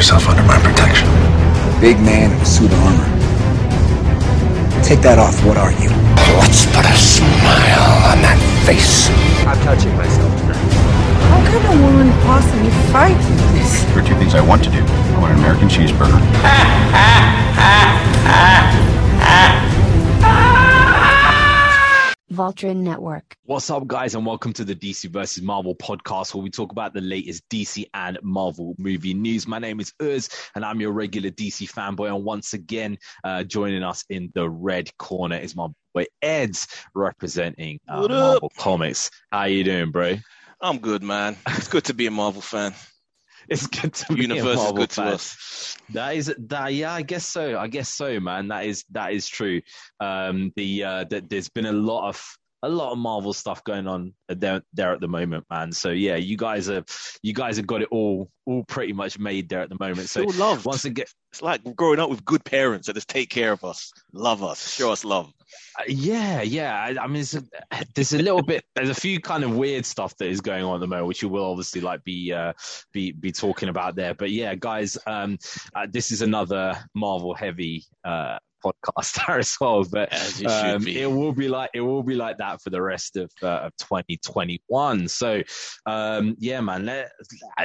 yourself under my protection. Big man in a suit of armor. Take that off. What are you? What's but a smile on that face. I'm touching myself tonight. How can a woman possibly fight this? There are two things I want to do. I want an American cheeseburger. Voltron Network. What's up, guys, and welcome to the DC versus Marvel podcast, where we talk about the latest DC and Marvel movie news. My name is Uz, and I'm your regular DC fanboy. And once again, uh, joining us in the red corner is my boy Eds, representing uh, Marvel Comics. How you doing, bro? I'm good, man. It's good to be a Marvel fan. It's good to be Universe is good fan. to us. That is that. Yeah, I guess so. I guess so, man. That is that is true. Um, the uh, the, there's been a lot of a lot of Marvel stuff going on there there at the moment, man. So yeah, you guys are you guys have got it all all pretty much made there at the moment. So love once again, It's like growing up with good parents that just take care of us, love us, show us love. Uh, Yeah, yeah. I, I mean, a, there's a little bit. There's a few kind of weird stuff that is going on at the moment, which you will obviously like be uh, be be talking about there. But yeah, guys, um, uh, this is another Marvel heavy uh, podcast there as well. But As it um, be. it will be like it will be like that for the rest of uh, of 2021. So um, yeah, man, let,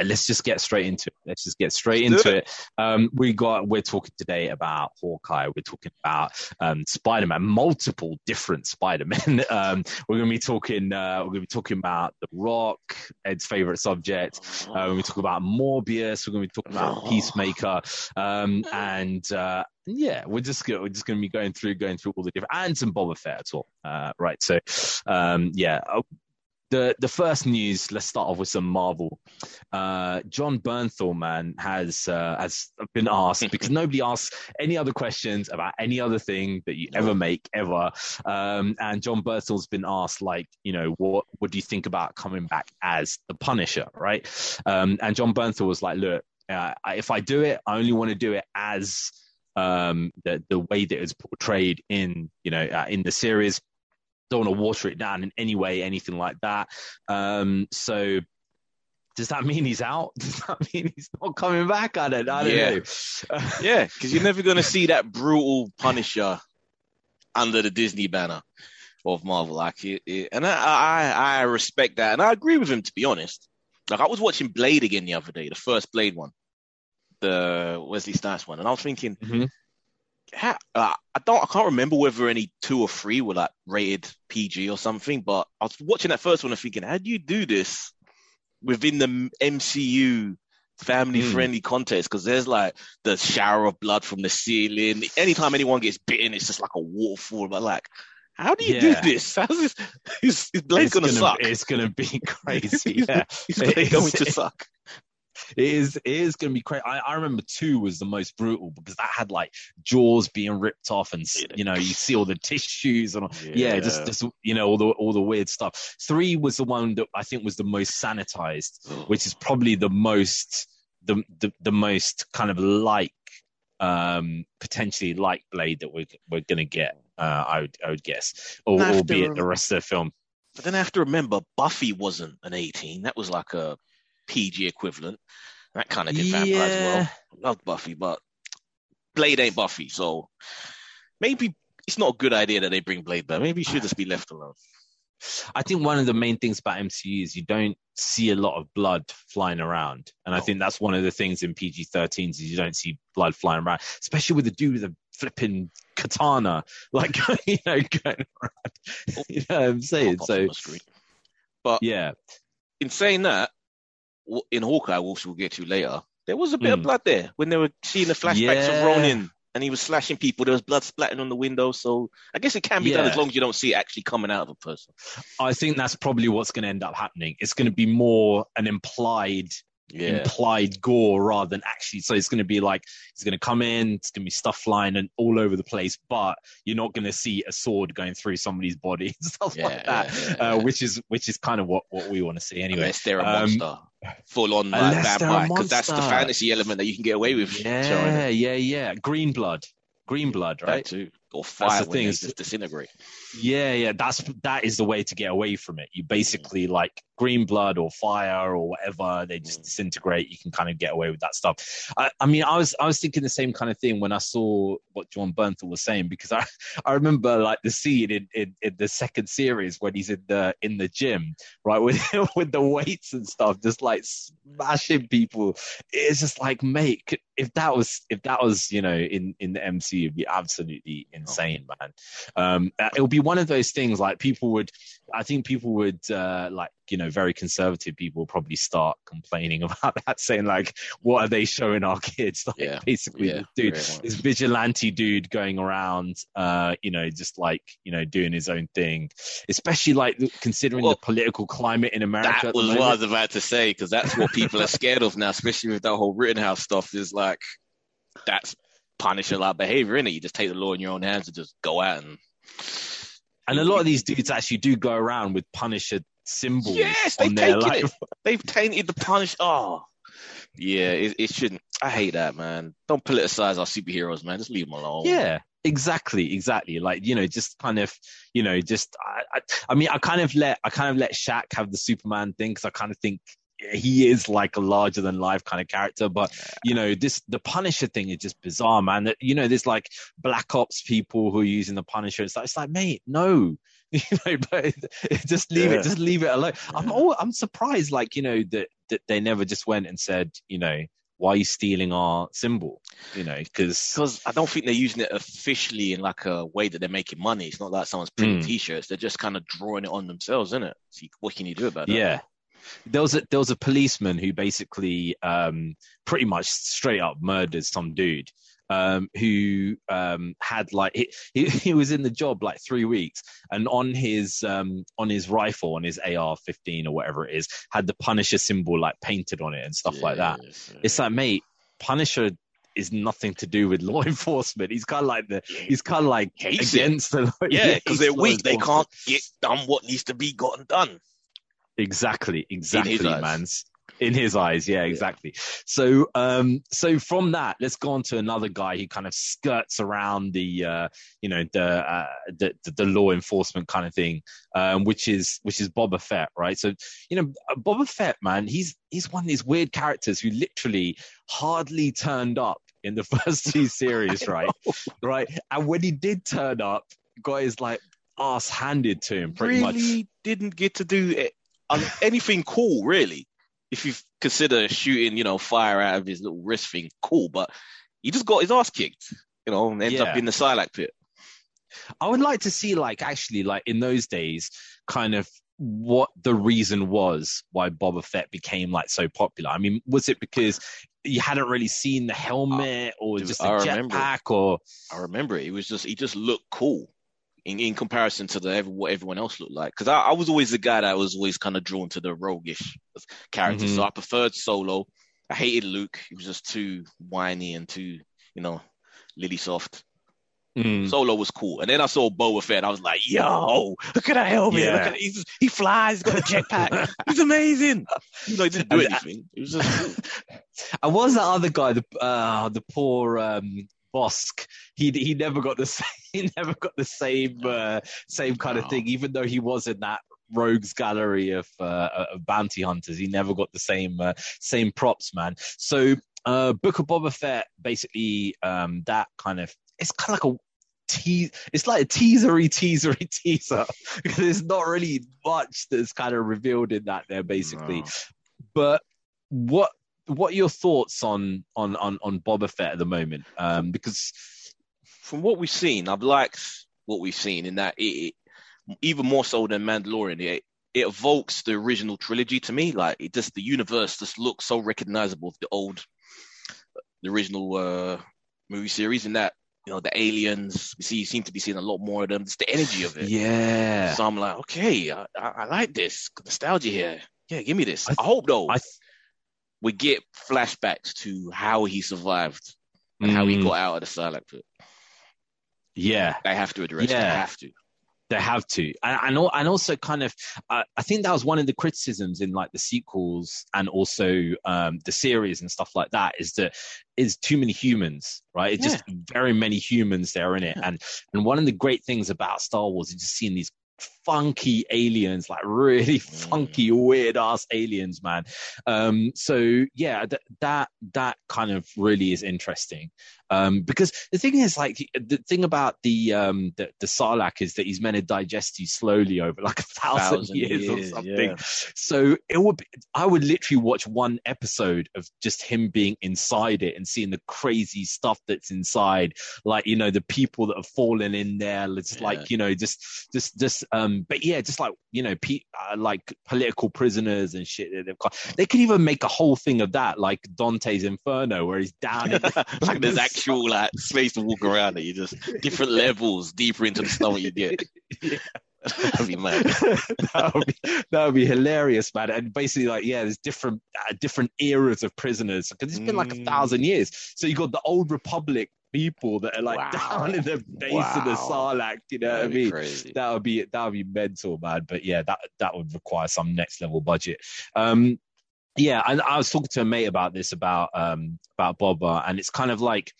let's just get straight into it. Let's just get straight into it. Um, we got we're talking today about Hawkeye. We're talking about um, Spider Man, multiple different Spider Men. um, we're going to be talking. Uh, we're going to be talking about The Rock, Ed's favorite subject. Uh, we're going to talk about Morbius. We're going to be talking about Peacemaker, um, and uh, yeah, we're just we're just going to be going through going through all the different and some Boba Fett as well. Uh, right. So um, yeah. Uh, the the first news. Let's start off with some Marvel. Uh, Jon Bernthal, man, has uh, has been asked because nobody asks any other questions about any other thing that you ever make ever. Um, and Jon Bernthal's been asked, like, you know, what what do you think about coming back as the Punisher, right? Um, and Jon Bernthal was like, look, uh, if I do it, I only want to do it as um, the the way that it's portrayed in you know uh, in the series. Don't want to water it down in any way, anything like that. Um, so. Does that mean he's out? Does that mean he's not coming back? I don't, I don't Yeah. know. Yeah, because you're never going to see that brutal Punisher under the Disney banner of Marvel. Like, it, it- and I, I, I respect that, and I agree with him to be honest. Like, I was watching Blade again the other day, the first Blade one, the Wesley Snipes one, and I was thinking, Mhm. ha- uh, I don't, I can't remember whether any two or three were like rated PG or something, but I was watching that first one and thinking, how do you do this within the MCU family friendly context? Because there's like the shower of blood from the ceiling. Anytime anyone gets bitten, it's just like a waterfall. But like, how do you Yeah. do this? How's this? His, his blade's gonna, suck. It's gonna be crazy. Yeah, blade going to suck. it is. It is gonna be crazy. I, I remember two was the most brutal because that had like jaws being ripped off, and you know you see all the tissues and all, yeah, just just you know all the all the weird stuff. Three was the one that I think was the most sanitized, which is probably the most the the, the most kind of like um potentially like blade that we're we're gonna get. Uh, I would I would guess, or, After- albeit the rest of the film. But then I have to remember Buffy wasn't an 18. That was like a PG equivalent. That kind of did vampires well. Yeah. Loved Buffy, but Blade ain't Buffy, so maybe it's not a good idea that they bring Blade back. Maybe he should just be left alone. I think one of the main things about MCU is you don't see a lot of blood flying around, and I think that's one of the things in PG-13s is you don't see blood flying around, especially with the dude with the flipping katana, like you know, going around. you know what I'm saying? So on the screen. But yeah, in saying that, in Hawkeye, which we'll get to later, there was a bit of Mm. blood there when they were seeing the flashbacks Yeah. of Ronin and he was slashing people. There was blood splattering on the window, so I guess it can be done as long as you don't see it actually coming out of a person. I think that's probably what's going to end up happening. It's going to be more an implied Yeah, implied gore rather than actually. So it's going to be like it's going to come in, it's going to be stuff flying and all over the place, but you're not going to see a sword going through somebody's body and stuff Yeah, like that, yeah, uh, which is which is kind of what what we want to see anyway. unless they're a Um, monster, full on like, vampire, because that's the fantasy element that you can get away with. Yeah, yeah, yeah. Green blood, green blood, That right? Or That's fire the when thing, is- just disintegrate. Yeah, yeah, that's that is the way to get away from it. You basically like green blood or fire or whatever, they just Mm. disintegrate. You can kind of get away with that stuff. I, I mean, I was I was thinking the same kind of thing when I saw what Jon Bernthal was saying because I I remember like the scene in, in, in the second series when he's in the in the gym, right, with with the weights and stuff, just like smashing people. It's just like, mate, if that was if that was you know in in the MC, it'd be absolutely insane, man. Um, uh, it would be one of those things like people would, I think people would uh, like you know very conservative people probably start complaining about that, saying like, what are they showing our kids? Like Yeah, basically, yeah, dude, this vigilante dude going around, uh, you know, just like you know doing his own thing, especially like considering Well, the political climate in America. That was what I was about to say because that's what people are scared of now, especially with that whole Rittenhouse stuff. Is like that's punishing like behavior, in it. You just take the law in your own hands and just go out and and a lot of these dudes actually do go around with Punisher symbols Yes, they've their taken like it. They've tainted the punish. Oh, yeah, it, it shouldn't. I hate that, man. Don't politicize our superheroes, man. Just leave them alone. Yeah, exactly, exactly. Like you know, just kind of, you know, just I, I, I mean, I kind of let I kind of let Shaq have the Superman thing because I kind of think he is like a larger than life kind of character. But you know, this the Punisher thing is just bizarre, man. That you know, there's like Black Ops people who are using the Punisher. It's like, it's like, mate, no. You know, but just leave Yeah. it, just leave it alone. I'm all, I'm surprised, like you know, that that they never just went and said, you know, why are you stealing our symbol? You know, because Because I don't think they're using it officially in like a way that they're making money. It's not like someone's printing Mm. t-shirts. They're just kind of drawing it on themselves, isn't it? So you, what can you do about that? Yeah. There was a there was a policeman who basically um pretty much straight up murdered some dude um who um had like he, he he was in the job like three weeks and on his um on his rifle on his AR-15 or whatever it is had the Punisher symbol like painted on it and stuff like that. It's like mate, Punisher is nothing to do with law enforcement. He's kind of like the he's kind of like Hates it. against the law. yeah, because they're weak. They can't get done what needs to be gotten done. Exactly, exactly, eyes. man. In his eyes, yeah, exactly. So, um, so from that, let's go on to another guy who kind of skirts around the, uh, you know, the, uh, the the law enforcement kind of thing, um, which is which is Boba Fett, right? So, you know, uh, Boba Fett, man, he's he's one of these weird characters who literally hardly turned up in the first two series, right? Right, and when he did turn up, got his like ass handed to him, pretty really much. didn't get to do it, um, anything cool, really. If you consider shooting, you know, fire out of his little wrist thing, cool, but he just got his ass kicked, you know, and ends Yeah. up in the Sarlacc pit. I would like to see, like, actually, like in those days, kind of what the reason was why Boba Fett became like so popular. I mean, was it because you hadn't really seen the helmet, or just remember. jetpack, or I remember it. It was just he just looked cool in, in comparison to the what everyone else looked like. Because I, I was always the guy that was always kind of drawn to the roguish characters. Mhm. So I preferred Solo. I hated Luke. He was just too whiny and too, you know, lily soft. Mm, Solo was cool. And then I saw Boba Fett. I was like, yo, look at that helmet. Yeah. Look at he's, he flies. He's got a jetpack. he's amazing. You know, he didn't do anything. It was just and what was that other guy, the uh, the poor um, Bossk? He he never got the same, he never got the same uh, same kind of thing, even though he was in that rogues gallery of, uh, of bounty hunters. He never got the same uh, same props, man. So uh, Book of Boba Fett, basically, um, that kind of it's kind of like a tease. It's like a teasery, teasery teaser because there's not really much that's kind of revealed in that there, basically. No. But what what are your thoughts on on on on Boba Fett at the moment? Um, because from what we've seen, I've liked what we've seen in that it, it even more so than Mandalorian, it, it evokes the original trilogy to me. Like it just the universe just looks so recognizable of the old, the original uh, movie series, and that you know the aliens. We see, seem to be seeing a lot more of them. Just the energy of it. yeah, So I'm like, okay, I, I, I like this nostalgia here. Yeah, give me this. I I, hope though I we get flashbacks to how he survived and how he Mm, got out of the Sarlacc pit. yeah. They have to address. Yeah. They have to. They have to, and and, and also kind of, uh, I think that was one of the criticisms in like the sequels and also um, the series and stuff like that is that is too many humans, right? It's just very many humans there in it, and and one of the great things about Star Wars is just seeing these funky aliens, like really funky, weird ass aliens, man. Um, so yeah, th- that that kind of really is interesting. Um, because the thing is, like, the thing about the um the, the Sarlacc is that he's meant to digest you slowly over like a thousand, Thousand years, years, or something. yeah. So it would, be, I would literally watch one episode of just him being inside it and seeing the crazy stuff that's inside, like you know the people that have fallen in there, It's Yeah. like you know, just just just um, but yeah, just like you know, pe- uh, like political prisoners and shit that they've got. They could even make a whole thing of that, like Dante's Inferno, where he's down in like there's actual like space to walk around that you just different levels deeper into the stomach you get. That'd be mad. that would be that would be hilarious, man. And basically, like, yeah, there's different uh, different eras of prisoners because it's been like a Mm. thousand years. So you got the old Republic people that are like Wow. down in the base of the Wow. Sarlacc. You know what I That'd mean? crazy. That would be that would be mental, man. But yeah, that that would require some next level budget. Um, yeah, and I was talking to a mate about this about um about Boba, and it's kind of like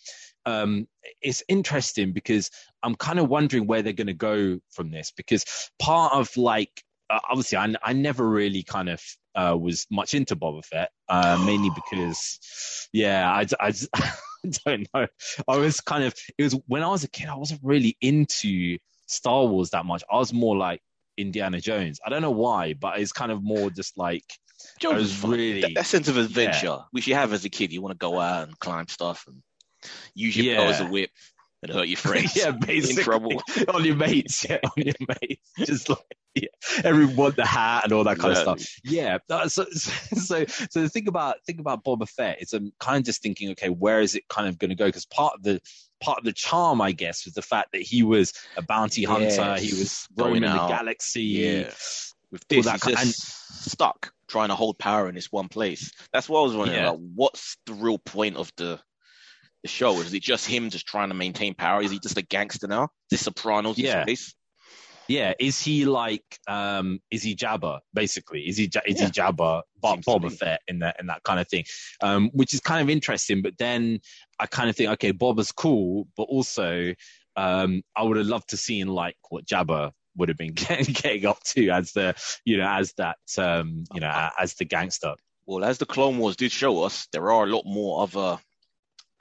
um it's interesting because I'm kind of wondering where they're going to go from this because part of like uh, obviously I, I never really kind of uh, was much into Boba Fett uh, mainly because yeah I, I, I don't know. I was kind of it was when I was a kid I wasn't really into Star Wars that much. I was more like Indiana Jones. I don't know why but it's kind of more just like Jones I was really- that, that sense of adventure, which you have as a kid. You want to go out and climb stuff and use your Yeah. bow as a whip and hurt your friends. yeah, basically in trouble. on your mates, yeah, on your mates, just like yeah, everyone the hat and all that kind of stuff. Yeah, uh, so so so the thing about think about Boba Fett is I'm kind of just thinking, okay, where is it kind of going to go? Because part of the part of the charm, I guess, was the fact that he was a bounty hunter, Yes. he was roaming the galaxy. Yeah. With all that kind- just stuck trying to hold power in this one place. That's what I was wondering. Yeah. Like, what's the real point of the the show? Is it just him just trying to maintain power? Is he just a gangster now? Is this Sopranos Yeah. space? Yeah, is he like um is he Jabba basically? Is he is Yeah. he Jabba but Seems to be. Boba Fett in that in that kind of thing? Um which is kind of interesting, but then I kind of think okay, Boba's cool, but also um I would have loved to seen like what Jabba would have been getting, getting up to as the you know as that um you know as the gangster. Well, as the Clone Wars did show us, there are a lot more other.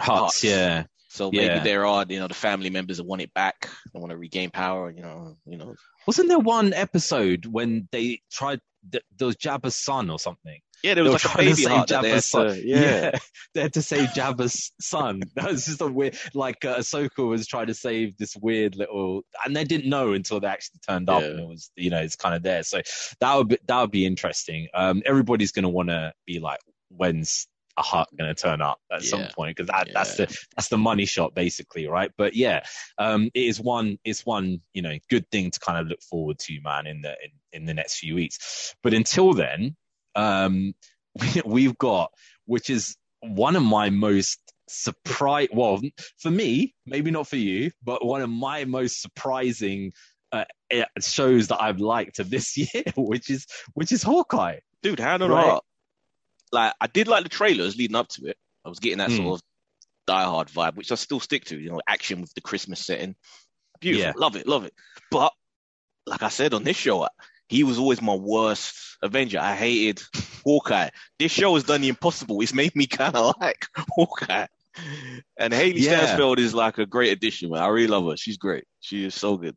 Hutts. yeah. So maybe Yeah. there are, you know, the family members that want it back, they want to regain power. You know, you know. Wasn't there one episode when they tried th- there was Jabba's son or something? Yeah, there was like a trying to baby save heart that they had Jabba's son. to- yeah. they had to save Jabba's son. That was just a weird, like uh, Ahsoka was trying to save this weird little, and they didn't know until they actually turned up, Yeah. and it was, you know, it's kind of there. So that would be, that would be interesting. Um, everybody's going to want to be like, when's a Hutt going to turn up at some point? Because that that's the that's the money shot basically, right? But yeah, um, it is one it's one you know good thing to kind of look forward to, man, in the in, in the next few weeks. But until then, um, we, we've got which is one of my most surprise. Well, for me, maybe not for you, but one of my most surprising uh, eh, shows that I've liked of this year, which is which is Hawkeye. dude, hand on Right. Like I did like the trailers leading up to it. I was getting that Mm. sort of diehard vibe, which I still stick to. You know, action with the Christmas setting. Beautiful, Yeah. love it, love it. But like I said on this show, he was always my worst Avenger. I hated Hawkeye. This show has done the impossible. It's made me kind of like Hawkeye. And Hailee Yeah. Steinfeld is like a great addition, man. I really love her. She's great. She is so good.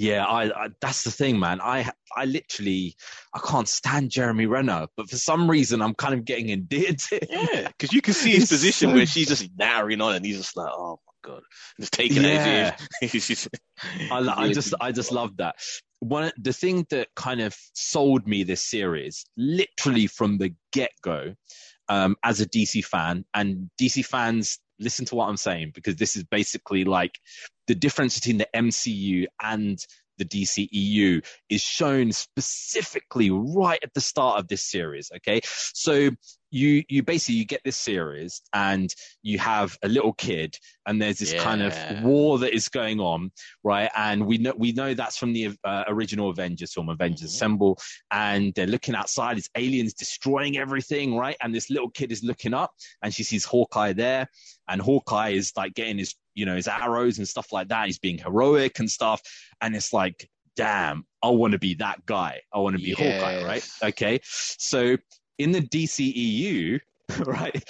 Yeah, I, I that's the thing, man. I I literally I can't stand Jeremy Renner, but for some reason I'm kind of getting endeared to him. Yeah, because you can see his It's position so- where she's just narrowing on, and he's just like, "Oh my god," just taking Yeah. it. Just, I, I just I just love that. One the thing that kind of sold me this series, literally from the get go, um, as a DC fan, and DC fans listen to what I'm saying because this is basically like the difference between the MCU and the DCEU is shown specifically right at the start of this series. Okay, so you you basically you get this series and you have a little kid and there's this kind of war that is going on right? And we know we know that's from the uh, original avengers film avengers Mhm. assemble. And they're looking outside it's aliens destroying everything right? And this little kid is looking up and she sees hawkeye there. And hawkeye is like getting his you know his arrows and stuff like that. He's being heroic and stuff. And it's like damn i want to be that guy. I want to be hawkeye right? Okay. So in the DCEU, right?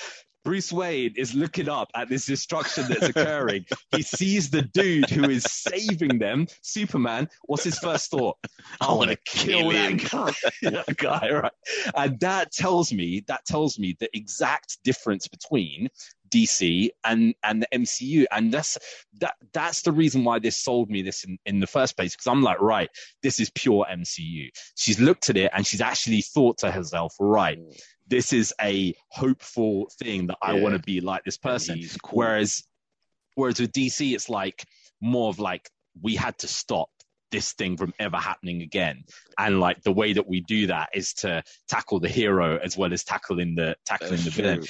Bruce Wayne is looking up at this destruction that's occurring. he sees the dude who is saving them, Superman. What's his first thought? I want to kill that guy, that guy, right? And that tells me that tells me the exact difference between DC and and the MCU, and that's that that's the reason why this sold me this in, in the first place because I'm like, right, this is pure MCU. She's looked at it and she's actually thought to herself, right, mm. this is a hopeful thing that I Yeah. want to be like this person. Cool. Whereas, whereas with DC, it's like more of like we had to stop this thing from ever happening again, and like the way that we do that is to tackle the hero as well as tackling the tackling That's the villain. true.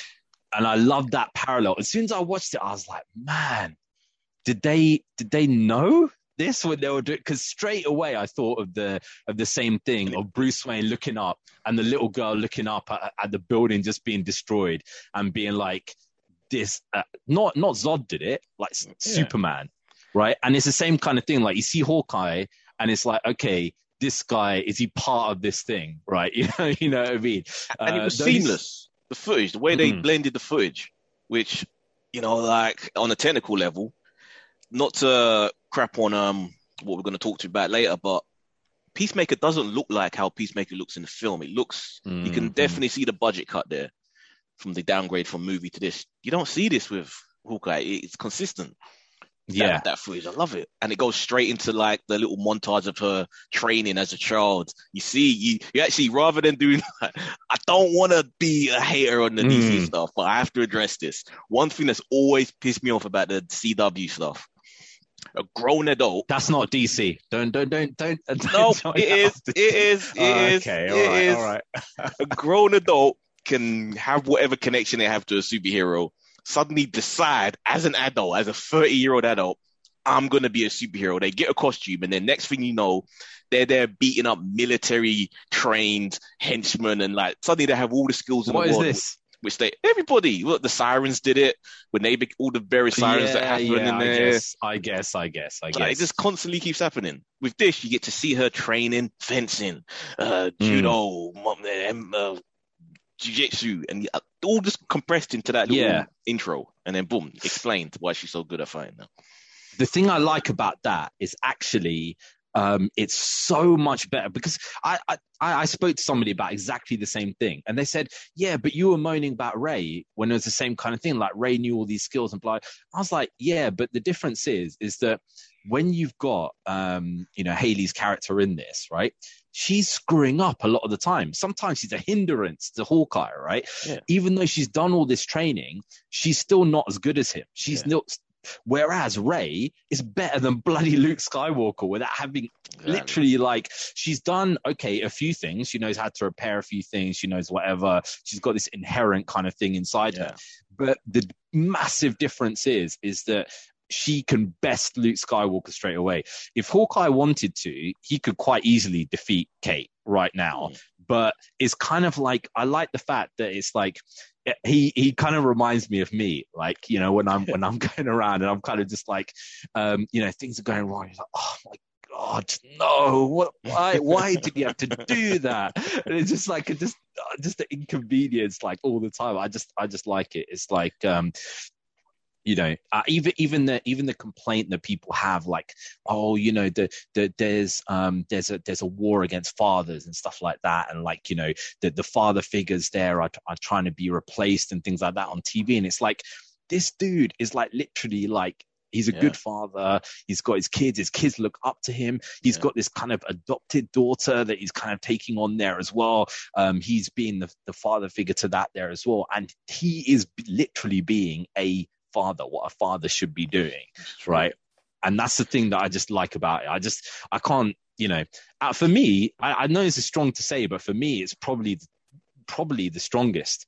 And I loved that parallel. As soon as I watched it, I was like, man, did they did they know? This when they were doing because straight away I thought of the of the same thing of Bruce Wayne looking up and the little girl looking up at, at the building just being destroyed and being like, this uh, not not Zod did it like Yeah. Superman, right? And it's the same kind of thing. Like you see Hawkeye, and it's like, okay, this guy is he part of this thing, right? You know, you know what I mean? and it Uh, was those- seamless. The footage, the way they Mhm. blended the footage, which you know, like on a technical level, not to crap on um what we're going to talk to you about later, but Peacemaker doesn't look like how Peacemaker looks in the film. It looks you can Mhm. definitely see the budget cut there from the downgrade from movie to this. You don't see this with Hawkeye. It's consistent. That- yeah. that, footage, I love it, and it goes straight into like the little montage of her training as a child. You see, you, you actually rather than doing, I don't want to be a hater on the DC Mm. stuff, but I have to address this. One thing that's always pissed me off about the CW stuff, a grown adult. That's not DC. Don't don't don't don't. don't No, join it is, that. it is, it is, okay, it all right, is. all right. a grown adult can have whatever connection they have to a superhero, suddenly decide as an adult, as a 30 year old adult, I'm going to be a superhero. They get a costume, and then next thing you know, they're there beating up military trained henchmen, and like suddenly they have all the skills in What the is world. this? Which they, everybody, look, the sirens did it when they, all the various sirens that yeah, happen yeah, in I there. guess, I guess, I guess, I Like, guess. it just constantly keeps happening. With this, you get to see her training, fencing, uh, Mm. judo, um, uh, jiu-jitsu, and all just compressed into that little Yeah. intro. And then boom, explained why she's so good at fighting now. the thing I like about that is actually um, it's so much better because I, I I spoke to somebody about exactly the same thing, and they said, "Yeah, but you were moaning about Rey when it was the same kind of thing. Like Rey knew all these skills and blah." I was like, "Yeah, but the difference is is that when you've got um, you know Hailee's character in this, right? She's screwing up a lot of the time. Sometimes she's a hindrance to Hawkeye, right? Yeah. Even though she's done all this training, she's still not as good as him. She's Yeah. not Whereas Rey is better than bloody Luke Skywalker without having literally like she's done okay a few things. She knows how to repair a few things. She knows whatever. She's got this inherent kind of thing inside her. But the massive difference is is that she can best Luke Skywalker straight away. If Hawkeye wanted to, he could quite easily defeat Kate right now. But it's kind of like I like the fact that it's like he he kind of reminds me of me like you know when i'm when i'm going around and i'm kind of just like um you know things are going wrong. He's like oh my god no what why why did you have to do that? And it's just like just just the inconvenience like all the time. I just i just like it. It's like um you know uh, even even the even the complaint that people have like oh you know the, the there's um there's a there's a war against fathers and stuff like that. And like you know the the father figures there are, are trying to be replaced and things like that on tv and it's like this dude is like literally like he's a Yeah. good father. He's got his kids. His kids look up to him. He's Yeah. got this kind of adopted daughter that he's kind of taking on there as well. Um he's being the, the father figure to that there as well. And he is literally being a father what a father should be doing right and that's the thing that i just like about it i just i can't you know uh, for me I, I know it's strong to say but for me it's probably probably the strongest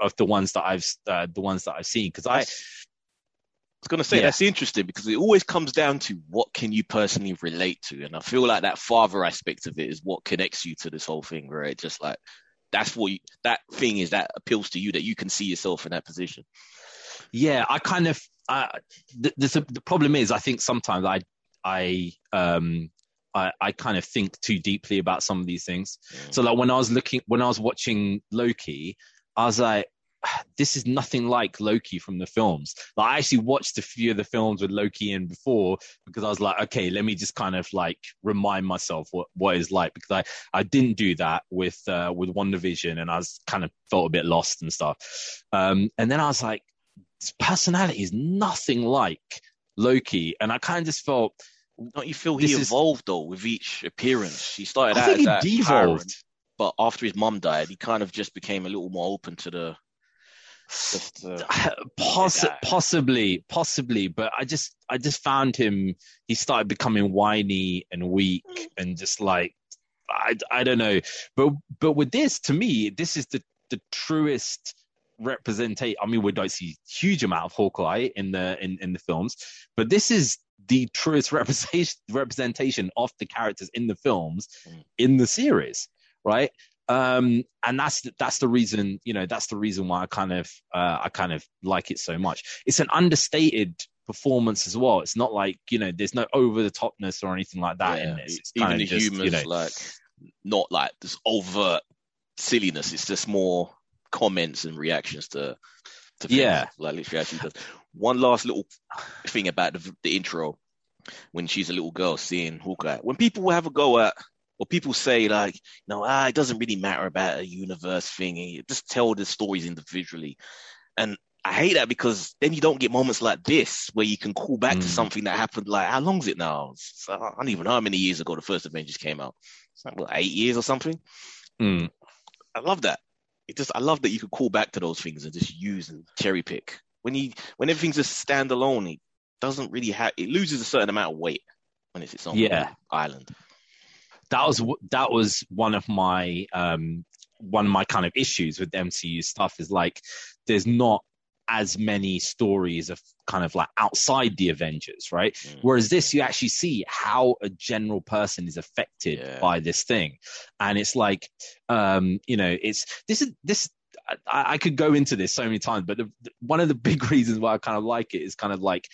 of the ones that I've uh, the ones that I've seen because I. I was gonna say Yeah. that's interesting because it always comes down to what can you personally relate to, and I feel like that father aspect of it is what connects you to this whole thing, where it just like that's what you, that thing is that appeals to you that you can see yourself in that position. Yeah i kind of uh, th- there's a, the problem is i think sometimes i i um I, I kind of think too deeply about some of these things so like when i was looking when i was watching loki i was like this is nothing like Loki from the films. Like, I actually watched a few of the films with Loki in before because I was like, okay, let me just kind of like remind myself what what it's like because I I didn't do that with uh, with WandaVision and I was kind of felt a bit lost and stuff. Um, and then I was like, his personality is nothing like Loki, and I kind of just felt Don't you feel he This is- evolved though with each appearance? He started I out think as he devolved. but after his mum died, he kind of just became a little more open to the. Yeah. possibly, possibly, but I just, I just found him. He started becoming whiny and weak, hmm. and just like, I, I don't know. But, but with this, to me, this is the the truest representation. I mean, we don't see huge amount of Hawkeye in the in in the films, but this is the truest representation representation of the characters in the films Mm. in the series, right? um and that's that's the reason you know that's the reason why i kind of uh i kind of like it so much it's an understated performance as well it's not like you know there's no over the topness or anything like that in yeah, this it's even kind the just, humors, you know, like not like this overt silliness. It's just more comments and reactions to. to things, Yeah. like literally actually does. One last little thing about the, the intro when she's a little girl seeing Hawkeye. When people have a go at, or people say like, no, ah, it doesn't really matter about a universe thing. Just tell the stories individually. And I hate that because then you don't get moments like this where you can call back to Mm. something that happened. Like, how long's it now? I don't even know how many years ago the first Avengers came out. It's like what, eight years or something. mm, I love that. It just, I love that you could call back to those things and just use and cherry pick. When you, when everything's just standalone, it doesn't really have. It loses a certain amount of weight when it's its own Yeah. island. that was that was one of my um one of my kind of issues with MCU stuff is like there's not as many stories of kind of like outside the Avengers, right? Mm. Whereas this, you actually see how a general person is affected Yeah. by this thing, and it's like, um, you know, it's this is this. I, I could go into this so many times, but the, the- one of the big reasons why I kind of like it is kind of like,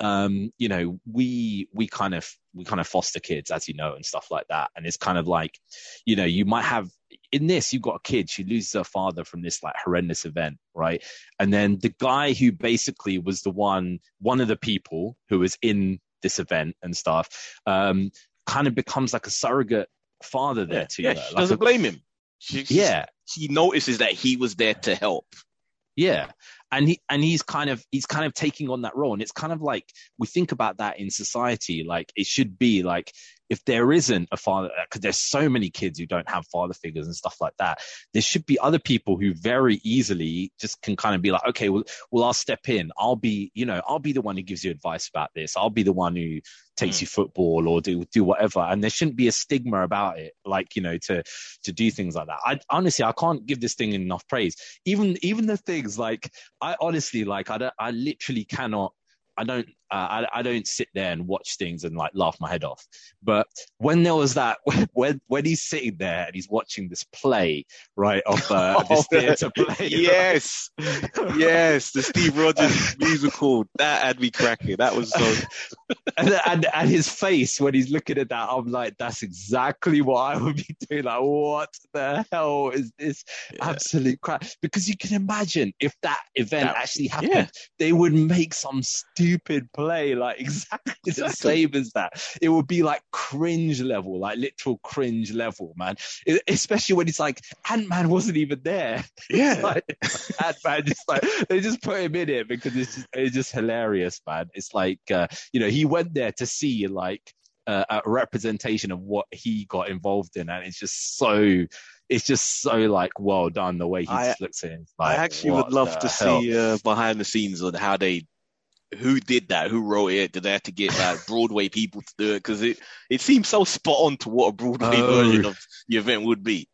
um, you know, we we kind of we kind of foster kids, as you know, and stuff like that, and it's kind of like, you know, you might have in this, you've got a kid, she loses her father from this like horrendous event, right? And then the guy who basically was the one, one of the people who was in this event and stuff, um, kind of becomes like a surrogate father there Yeah, to yeah her. she Like doesn't a- blame him. She, yeah, she notices that he was there to help. yeah. And he and he's kind of he's kind of taking on that role. And it's kind of like we think about that in society, like it should be like if there isn't a father because there's so many kids who don't have father figures and stuff like that there should be other people who very easily just can kind of be like okay well, well i'll step in. I'll be you know i'll be the one who gives you advice about this. I'll be the one who takes Mm. you football or do do whatever. And there shouldn't be a stigma about it like you know to to do things like that. I honestly i can't give this thing enough praise. Even even the things like i honestly like i don't i literally cannot I don't uh, I, I don't sit there and watch things and like laugh my head off. But when there was that when when he's sitting there and he's watching this play right of uh, this theatre play, yes, yes, the Steve Rogers musical that had me cracking. That was so. and, and and his face when he's looking at that, I'm like, that's exactly what I would be doing. Like, what the hell is this absolute crap? Because you can imagine if that event That- actually happened, yeah. they would make some stupid play like exactly the same as that. It would be like cringe level, like literal cringe level, man. E- especially when it's like Ant Man wasn't even there. Yeah, like Ant Man just like they just put him in it because it's just, it's just hilarious, man. It's like uh, you know he went there to see like uh, a representation of what he got involved in, and it's just so. It's just so like well done the way he I- just looks at it. It's I actually would love to hell? see uh, behind the scenes on how they, who did that, who wrote it. Did they have to get like Broadway people to do it? Because it it seems so spot on to what a Broadway Oh. version of the event would be.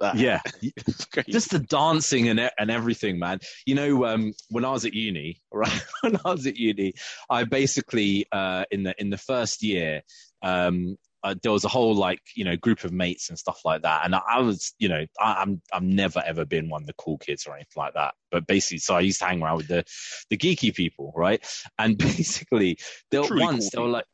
That- Yeah, just the dancing and and everything, man. You know, um, when I was at uni, right? when I was at uni, I basically uh, in the in the first year, um, uh, there was a whole like you know group of mates and stuff like that, and I, was you know I, I'm I've never ever been one of the cool kids or anything like that. But basically, so I used to hang around with the the geeky people, right? And basically, there Truly once cool they were like.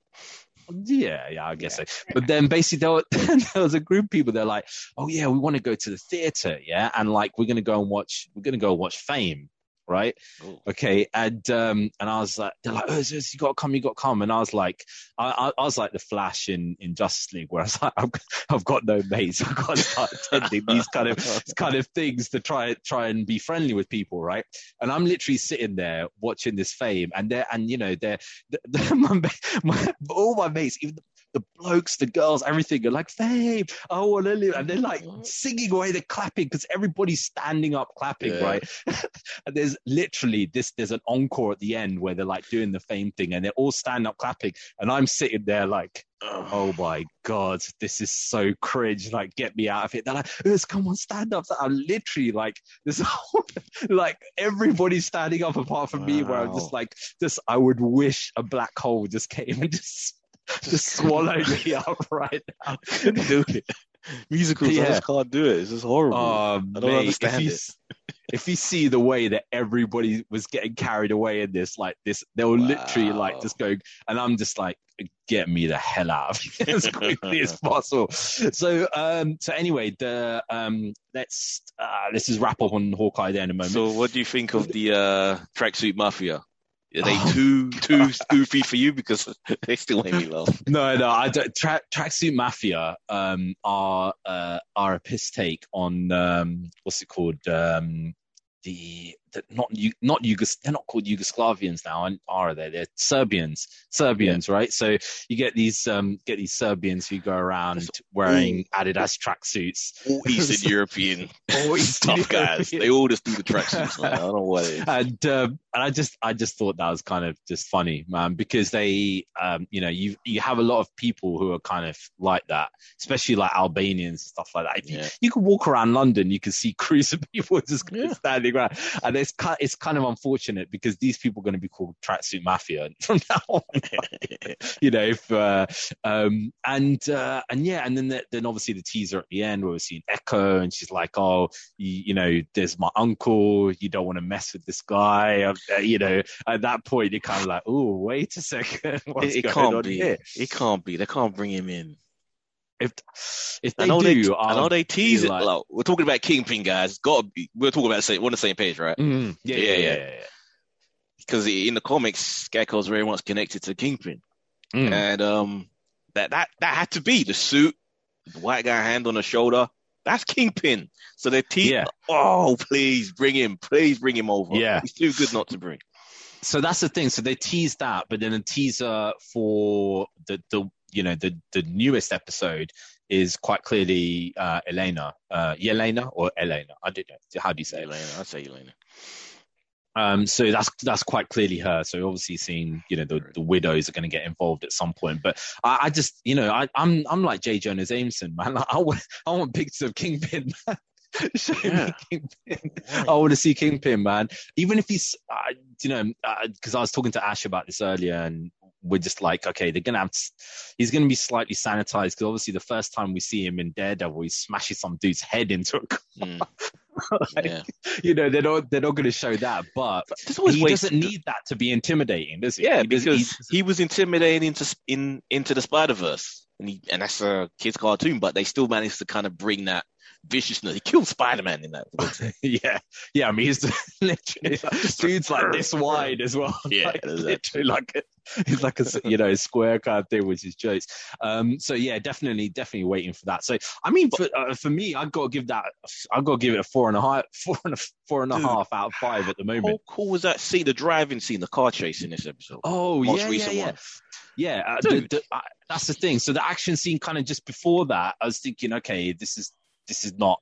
Yeah, yeah, I guess so. But then basically there, were, there was a group of people. They're like, "Oh yeah, we want to go to the theater, yeah, and like we're gonna go and watch. We're gonna go watch Fame, right? Ooh. Okay." And um, and I was like, "They're like, oh, Zeus, you got to come, you got to come." And I was like, I, I, I was like the Flash in in Justice League, where I was like, I've, I've got no mates. I've got to start attending these kind of these kind of things to try try and be friendly with people, right? And I'm literally sitting there watching this Fame, and they're and you know they're, they're my, my all my mates, even the, the blokes, the girls, everything are like Fame. Oh, well, Lily," and they're like mm-hmm. singing away, they're clapping because everybody's standing up clapping, Yeah. right? and there's literally this. There's an encore at the end where they're like doing the Fame thing, and they're all standing up clapping, and I'm sitting there like. Oh my god, this is so cringe! Like, get me out of it. They're like, "Us, come on, stand up." So I'm literally like, this whole, like everybody's standing up apart from me. Where I'm just like, just I would wish a black hole just came and just just swallowed me up right now. couldn't do it. Musicals, I just can't do it. It's just horrible. Um, I don't mate, understand if you, it. if you see the way that everybody was getting carried away in this, like this, they were literally like just going, and I'm just like, get me the hell out of here as quickly as possible. So, um, so anyway, the um, let's uh, let's just wrap up on Hawkeye there in a moment. So, what do you think of the uh, tracksuit mafia? Are they Oh. too too goofy for you? Because they still make me laugh. No, no, I don't. Tra- Tracksuit Mafia um, are uh, are a piss take on um, what's it called? Um, the, the not not Yugos they're not called Yugoslavians now, are they? They're Serbians, Serbians, right? So you get these um, get these Serbians who go around Just wearing Adidas tracksuits. All Eastern European All Eastern tough guys. They all just do the tracksuits. I don't know what it is. and um, and I just I just thought that was kind of just funny, man, because they um you know you you have a lot of people who are kind of like that, especially like Albanians and stuff like that. If you, Yeah. you can walk around London, you can see crews of people just Yeah. standing around, and it's kind it's kind of unfortunate because these people are going to be called tracksuit mafia from now on. you know, if uh, um and uh and yeah, and then the, then obviously the teaser at the end where we're seeing Echo, and she's like, oh, you, you know, there's my uncle. You don't want to mess with this guy. Uh, you know, at that point, you're kind of like, oh, wait a second, what's it, it going can't be. here? It can't be. They can't bring him in. If if I they know do, they. I know they tease it. like- we're talking about Kingpin, guys. Got to be. We're talking about the same. We're on the same page, right? Mm, yeah, yeah, Yeah. Because in the comics, Echo's very much connected to Kingpin, Mm. and um, that that that had to be the suit, the white guy hand on the shoulder. That's Kingpin. So they tease. Yeah. Oh, please bring him. Please bring him over. Yeah. he's too good not to bring. so that's the thing. So they teased that, but then a teaser for the the you know the the newest episode is quite clearly uh, Elena, uh, Yelena or Elena. I don't know. How do you say it? Elena, I say Elena. Um, so that's that's quite clearly her. So obviously, seeing you know the, the widows are going to get involved at some point. But I, I just you know I, I'm I'm like J. Jonah Jameson, man. Like, I want I want pictures of Kingpin. Man. Show Yeah. me Kingpin. I want to see Kingpin, man. Even if he's, uh, you know, because I was talking to Ash about this earlier, and we're just like, okay, they're gonna have, to, he's gonna be slightly sanitized because obviously the first time we see him in Daredevil, he smashes some dude's head into a car. Mm, Like, yeah. You know, they're not they're not gonna show that, but he doesn't to- need that to be intimidating, does he? Yeah, He because he- he was intimidating into in into the Spider Verse, and he and that's a kids cartoon, but they still managed to kind of bring that viciousness. He killed Spider Man in that. for God's sake. yeah, yeah. I mean, he's literally dude's like this wide as well. Yeah, like, exactly. literally like he's like a you know square kind of thing, which is jokes. Um, so yeah, definitely, definitely waiting for that. So I mean, for uh, for me, I've got to give that, I've got to give it a four and a half, four and a four and a Dude. half out of five at the moment. How cool was that scene, the driving scene, the car chase in this episode? Oh Most yeah, yeah, recent yeah. one. Yeah, uh, the, the, uh, that's the thing. So the action scene, kind of just before that, I was thinking, okay, this is this is not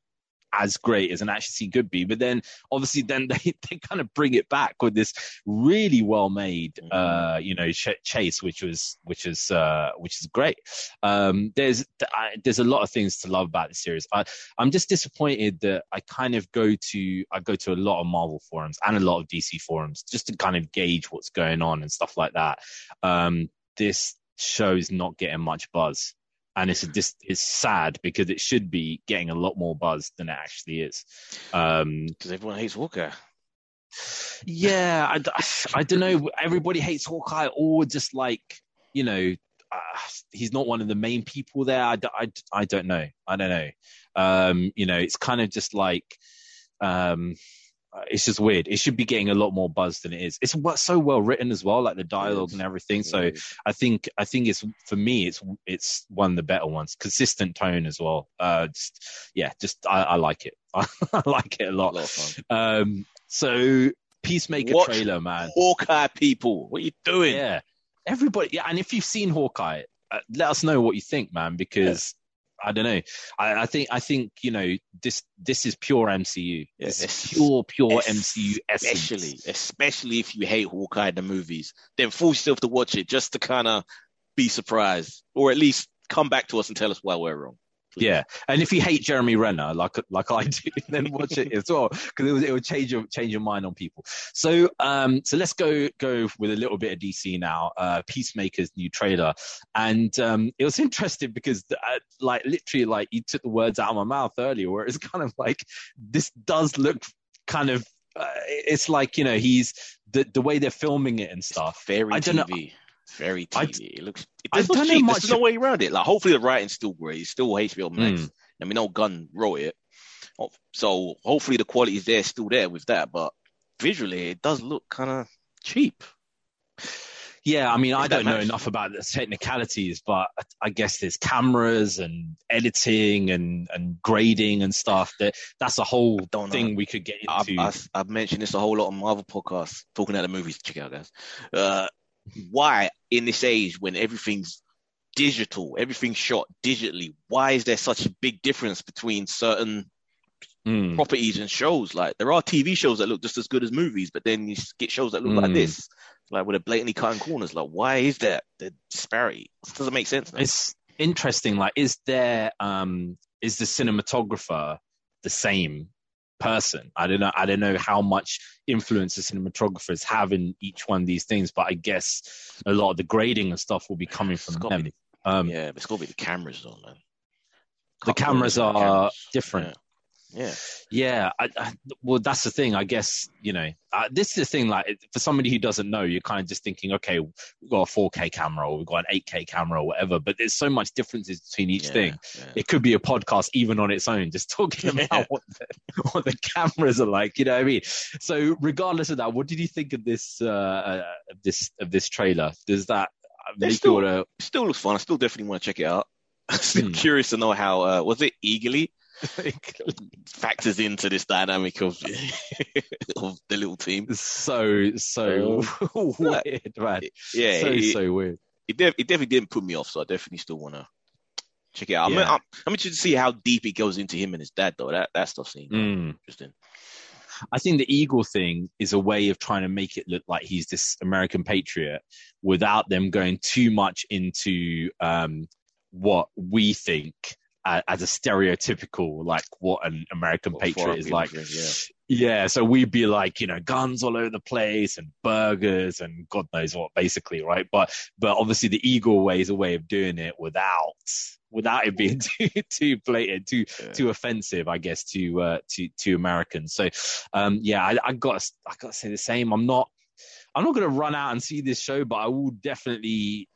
as great as an action scene could be. But then obviously then they, they kind of bring it back with this really well made uh you know ch- chase which was which is uh which is great. Um there's I, there's a lot of things to love about the series. I I'm just disappointed that I kind of go to I go to a lot of Marvel forums and a lot of DC forums just to kind of gauge what's going on and stuff like that. Um this show's not getting much buzz and it's just it's sad because it should be getting a lot more buzz than it actually is. Um, Because everyone hates Walker. yeah, I, I don't know. Everybody hates Hawkeye, or just like you know, uh, he's not one of the main people there. I, I, I don't know. I don't know. Um, you know, it's kind of just like um, it's just weird. It should be getting a lot more buzz than it is. It's so well written as well, like the dialogue and everything. So I think I think it's for me, it's it's one of the better ones. Consistent tone as well. Uh, just yeah, just I, I like it. I like it a a lot. lot of fun. Um, so Peacemaker Watch trailer, man. Hawkeye people, what are you doing? Yeah, everybody. Yeah, and if you've seen Hawkeye, uh, let us know what you think, man. Because I don't know. I, I think I think you know this. This is pure MCU. Yeah, This is it's- pure pure MCU essence. Especially, especially if you hate Hawkeye in the movies, then force yourself to watch it just to kind of be surprised, or at least come back to us and tell us why we're wrong. Yeah, and if you hate Jeremy Renner like like I do, then watch it as well because it will, it will change your change your mind on people. So um so let's go go with a little bit of DC now. Uh, Peacemaker's new trailer, and um it was interesting because uh, like literally like you took the words out of my mouth earlier, where it's kind of like this does look kind of. Uh, it's like you know he's the the way they're filming it and stuff. Very I don't know- TV. Very I- it looks. It I know cheap. much- There's no way around it. Like, hopefully, the writing's still great. It's still HBO Max. Mm. I mean, no Gunn wrote it, Oh, so hopefully the quality is there, still there with that. But visually, it does look kind of cheap. Yeah, I mean, I If that don't know enough about the technicalities, but I guess there's cameras and editing and, and grading and stuff. That that's a whole don't know. thing we could get I've, into. I've, I've mentioned this a whole lot on Marvel podcasts, talking about the movies. Check it out, guys. Uh, why in this age when everything's digital, everything's shot digitally, why is there such a big difference between certain Mm. properties and shows? Like there are TV shows that look just as good as movies, but then you get shows that look like Mm. this, like with a blatantly cutting corners. Like why is that the disparity? It doesn't make sense. Now. It's interesting. Like, is there um is the cinematographer the same person? I don't know. I don't know how much influence the cinematographers have in each one of these things, but I guess a lot of the grading and stuff will be coming from them. be Um, yeah, but it's got to be the cameras though, man. The cameras are cameras. different. Yeah. Yeah. Yeah, I, I, well, that's the thing. I guess you know, uh, this is the thing. Like for somebody who doesn't know, you're kind of just thinking, okay, we've got a 4K camera or we've got an 8K camera or whatever. But there's so much differences between each Yeah, thing. yeah. It could be a podcast even on its own, just talking about Yeah. what the, what the cameras are like. You know what I mean? So regardless of that, what did you think of this uh, uh, of this of this trailer? Does that make you still- want to? Still looks fun. I still definitely want to check it out. I'm still Hmm. curious to know how uh, was it Eagly factors into this dynamic of of the little team. so so weird, man. Yeah, so it, so weird. it, def- it definitely didn't put me off, so I definitely still want to check it out. I'm, I'm, I'm interested to see how deep it goes into him and his dad, though. That that stuff seems Mm. interesting. I think the Eagle thing is a way of trying to make it look like he's this American patriot without them going too much into um, what we think uh, as a stereotypical, like what an American What patriot is like. yeah. Yeah, so we'd be like, you know, guns all over the place and burgers and God knows what, basically, right? But but obviously the Eagle way is a way of doing it without without it being too too blatant, too Yeah. too offensive, I guess, to uh, to to Americans. So um, yeah, I, I got I got to say the same. I'm not I'm not going to run out and see this show, but I will definitely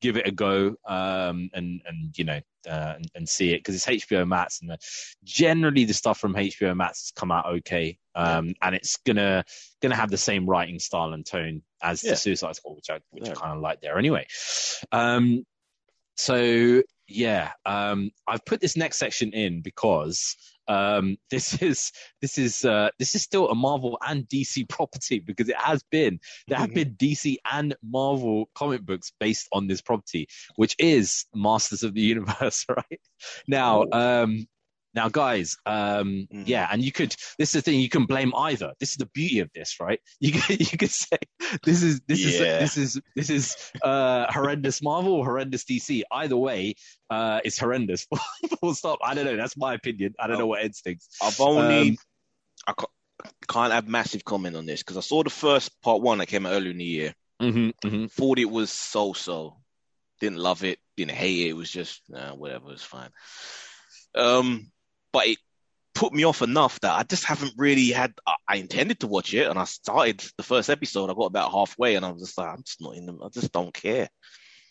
give it a go um, and and you know uh, and, and see it because it's HBO Max and the, generally the stuff from HBO Max has come out okay um, and it's gonna gonna have the same writing style and tone as Yeah. the Suicide Squad, which I which Yeah. I kind of like there anyway. Um, so yeah, um, I've put this next section in because um, this is this is uh, this is still a Marvel and DC property because it has been there have Mhm. been DC and Marvel comic books based on this property, which is Masters of the Universe. Right now, um, Now, guys, um, Mhm. yeah, and you could. This is the thing. You can blame either. This is the beauty of this, right? You can, you could say this is this is this is this is uh, horrendous Marvel or horrendous DC. Either way, uh, it's horrendous. Full stop. I don't know. That's my opinion. I don't know what Ed thinks. I've only Um, I ca- can't have massive comment on this because I saw the first part one that came out earlier in the year. hmm hmm Thought it was so so. Didn't love it. Didn't hate it. It was just nah, whatever. It's fine. Um, but it put me off enough that I just haven't really had. I, intended to watch it, and I started the first episode. I got about halfway, and I was just like, I'm just not in them. I just don't care.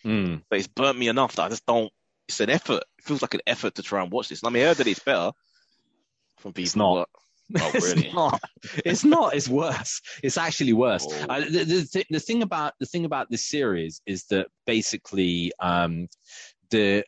Mm. But it's burnt me enough that I just don't. It's an effort. It feels like an effort to try and watch this. And I mean, I heard that it's better from people. It's not. Oh, really? It's not. It's not. It's worse. It's actually worse. Oh. Uh, the, the, th- the thing about the thing about this series is that basically, um, the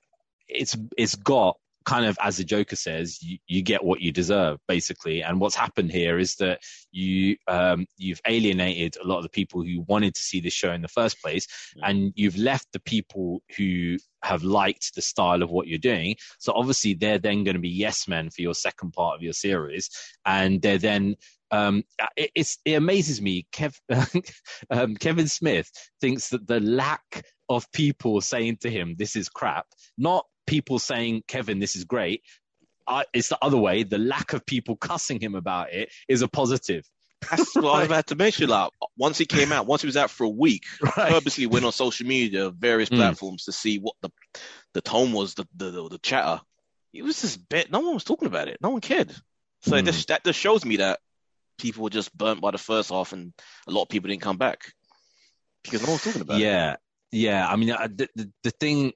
it's it's got kind of as the Joker says, you, you get what you deserve, basically. And what's happened here is that you um, you've alienated a lot of the people who wanted to see this show in the first place, and you've left the people who have liked the style of what you're doing. So obviously, they're then going to be yes men for your second part of your series, and they're then um, it, it's it amazes me. Kev, um, Kevin Smith thinks that the lack of people saying to him, "This is crap," not people saying, "Kevin, this is great." Uh, it's the other way. The lack of people cussing him about it is a positive. That's what I was about to mention. Like once he came out, once he was out for a week, Right. purposely went on social media, various Mm. platforms to see what the the tone was, the the, the, the chatter. It was just bet. No one was talking about it. No one cared. So Mm. just, that just shows me that people were just burnt by the first half, and a lot of people didn't come back because no one's talking about it. yeah yeah i mean the, the, the thing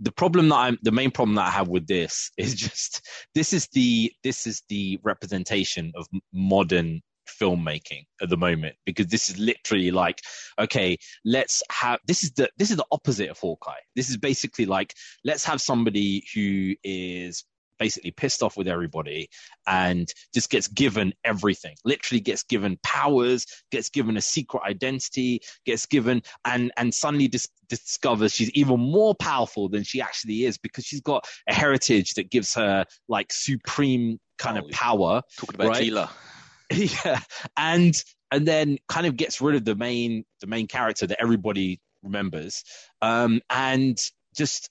the problem that i'm the main problem that i have with this is just this is the this is the representation of modern filmmaking at the moment because this is literally like okay let's have this is the this is the opposite of hawkeye. This is basically like let's have somebody who is basically pissed off with everybody and just gets given everything literally gets given powers gets given a secret identity gets given and and suddenly dis- discovers she's even more powerful than she actually is because she's got a heritage that gives her like supreme kind Oh, of power Talking about Right. Teela. yeah and and then kind of gets rid of the main the main character that everybody remembers um and just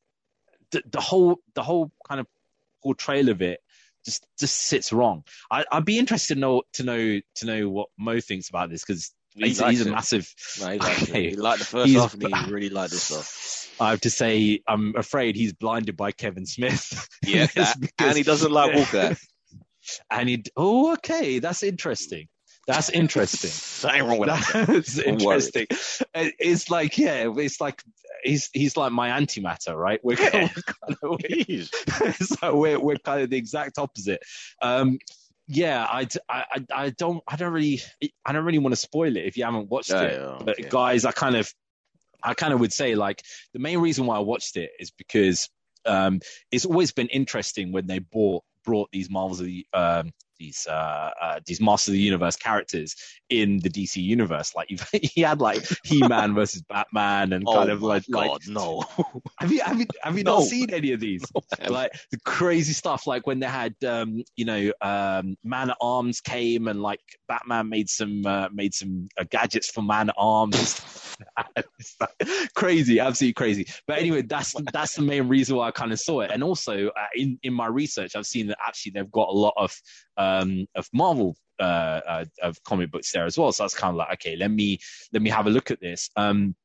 the, the whole the whole kind of portrayal of it just just sits wrong I, i'd be interested to know to know to know what mo thinks about this because He he's, likes he's a massive No, he Okay. he liked the first He's- half, and he really liked this stuff. I have to say, I'm afraid he's blinded by Kevin Smith. Yeah, that- because- and he doesn't like Walker. and he, oh, okay, that's interesting. That's interesting. That. That's interesting. It- It's like, yeah, it's like he's he's like my antimatter, right? We're, Yeah. we're kind of so we're we're kind of the exact opposite. Um, yeah, I, I, I- I don't I don't really I don't really want to spoil it if you haven't watched Yeah, it. yeah, But guys, I kind of I kind of would say like the main reason why I watched it is because um, it's always been interesting when they brought brought these Marvels of the um, these uh, uh, these Master of the Universe characters in the DC universe. Like you've, he had like He Man versus Batman and kind oh of like God, like no. have you have you have you No. not seen any of these? like the crazy stuff like when they had um you know um man at arms came and like batman made some uh, made some uh, gadgets for man at arms crazy absolutely crazy but anyway that's that's the main reason why i kind of saw it and also uh, in in my research i've seen that actually they've got a lot of um of marvel uh, uh of comic books there as well. So that's kind of like okay let me let me have a look at this. Um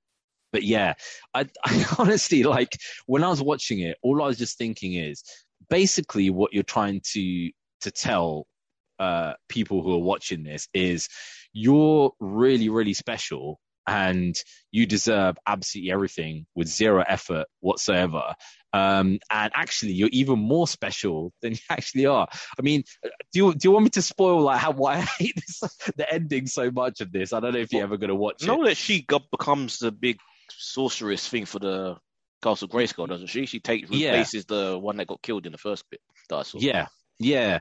but yeah I, I honestly like when I was watching it, all I was just thinking is basically what you're trying to to tell uh, people who are watching this is you're really really special and you deserve absolutely everything with zero effort whatsoever. Um, and actually, you're even more special than you actually are. I mean, do you do you want me to spoil like how why I hate this, the ending so much of this? I don't know if you're ever going to watch it. know that she got, becomes the big sorceress thing for the Castle Grayskull, doesn't she? She takes Yeah. replaces the one that got killed in the first bit. Yeah, yeah.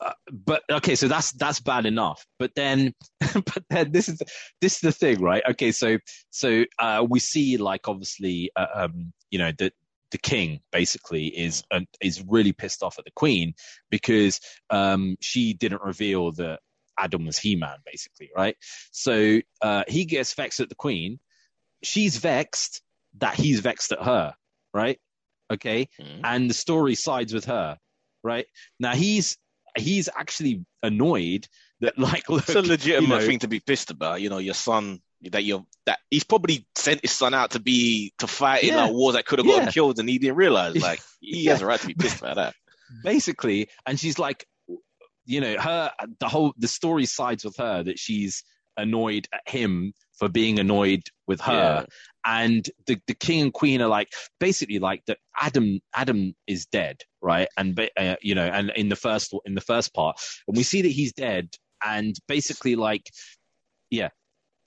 Uh, but okay, so that's that's bad enough. But then, but then this is this is the thing, right? Okay, so so uh, we see like obviously, uh, um, you know, the the king basically is uh, is really pissed off at the queen because um, she didn't reveal that Adam was He-Man, basically, right? So uh, he gets vexed at the queen. She's vexed that he's vexed at her, right? Okay, Mhm. and the story sides with her, right? Now he's he's actually annoyed that like look, It's a legitimate you know, thing to be pissed about. You know, your son that you're that he's probably sent his son out to be to fight in Yeah. like wars that could have got Yeah. killed, and he didn't realize. Like he Yeah. has a right to be pissed about that. basically and she's like you know her the whole the story sides with her that she's annoyed at him for being annoyed with her. And the, the king and queen are like basically like that adam adam is dead right? And uh, you know and in the first in the first part and we see that he's dead and basically like yeah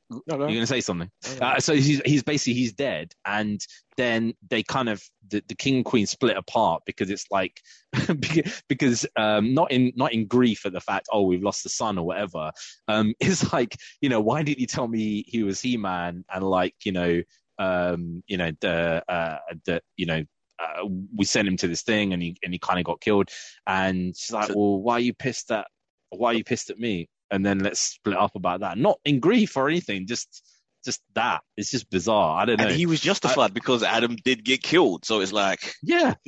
you're gonna say something. Uh, so he's he's basically he's dead, and then they kind of the, the king and queen split apart because it's like because- because um not in not in grief at the fact oh we've lost the son or whatever. Um it's like you know why didn't you tell me he was He Man and like you know um you know the uh the you know uh, we sent him to this thing and he and he kind of got killed. And she's like So- well why are you pissed at why are you pissed at me and then let's split up about that not in grief or anything just just that it's just bizarre i don't know And he was justified because Adam did get killed. So it's like yeah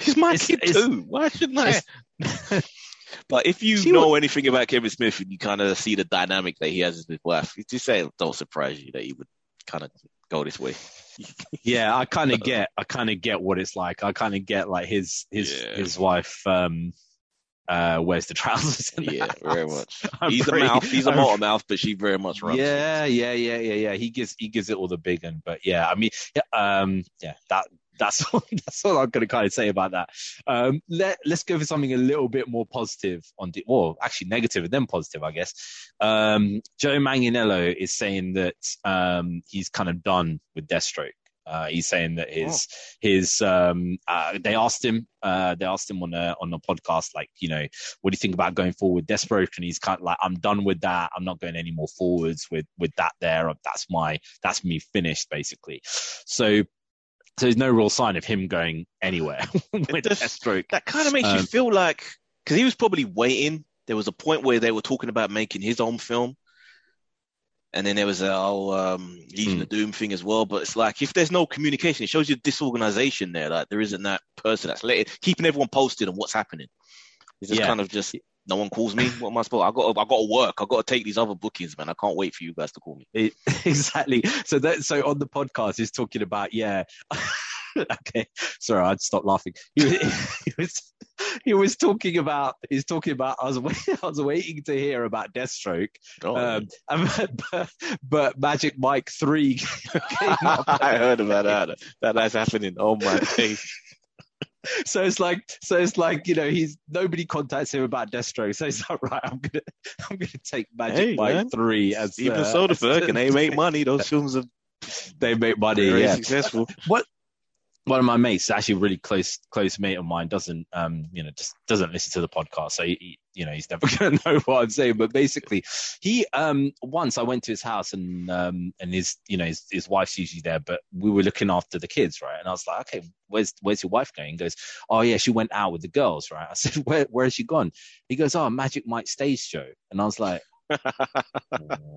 he's my It's- kid it's- too. Why shouldn't I? But if you See know anything about Kevin Smith and you kind of see the dynamic that he has with his wife, you just say it don't surprise you that he would kind of go this way. yeah i kind of get i kind of get what it's like i kind of get like his his Yeah. his wife um uh wears the trousers Yeah, very much. I'm he's pretty- a mouth. He's a motor mouth, but she very much runs. yeah yeah yeah yeah yeah he gives he gives it all the big one but yeah i mean yeah, um yeah that that's all, that's all I'm going to kind of say about that. Um, let let's go for something a little bit more positive on the, well, actually negative and then positive, I guess. Um, Joe Manganiello is saying that um, he's kind of done with Deathstroke. Uh, he's saying that his his um, uh, they asked him uh, they asked him on a on a podcast like you know what do you think about going forward Deathstroke and he's kind of like I'm done with that. I'm not going any more forwards with with that there. That's my that's me finished basically. So so there's no real sign of him going anywhere with does- Deathstroke That kind of makes you Um, feel like because he was probably waiting. There was a point where they were talking about making his own film, and then there was a oh um, Legion Hmm. of Doom thing as well. But it's like if there's no communication, it shows you disorganization there. Like there isn't that person that's letting, keeping everyone posted on what's happening. It's just Yeah. kind of just no one calls me. What am I supposed? I got I got to work. I got to take these other bookings, man. I can't wait for you guys to call me. It, exactly. So that so on the podcast he's talking about yeah. okay, sorry, I'd stop laughing. He was, he was he was talking about he's talking about I was waiting, I was waiting to hear about Deathstroke. Oh, Um, but, but Magic Mike three. I heard about that. That that's happening. Oh my days. So it's like so it's like you know he's nobody contacts him about Deathstroke. So he's like right, I'm gonna I'm gonna take Magic Hey, Mike man. three as Even uh, Soderbergh, and they make money. Those films are they make money. very yeah. successful. One of my mates, actually a really close close mate of mine, doesn't um you know just doesn't listen to the podcast, so he, he- you know he's never going to know what I'm saying. But basically, he um once I went to his house and um and his you know his, his wife's usually there, but we were looking after the kids, right? And I was like, okay, where's where's your wife going? He goes, oh yeah, she went out with the girls, right? I said, where where has she gone? He goes, oh, Magic Mike stage show, and I was like,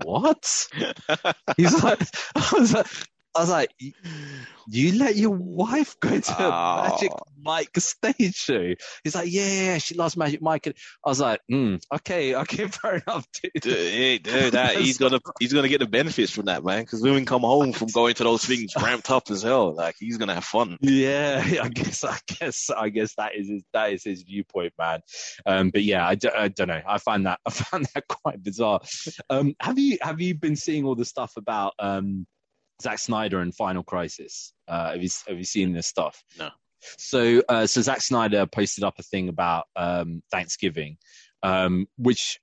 what? He's like, I was like, I was like, "You- let your wife go to a Oh. Magic Mike stage show? He's like, yeah, she loves Magic Mike. And I was like, mm, okay, okay, fair enough, dude. Dude, hey, dude, that he's gonna he's gonna get the benefits from that, man. Because women come home from going to those things ramped up as hell. Like he's gonna have fun. Yeah, I guess, I guess, I guess that is his, that is his viewpoint, man. Um, but yeah, I, d- I don't know. I find that I found that quite bizarre. Um, have you have you been seeing all the stuff about um, Zack Snyder and Final Crisis? Uh, have you have you seen this stuff? No. So, uh, so Zack Snyder posted up a thing about um, Thanksgiving, um, which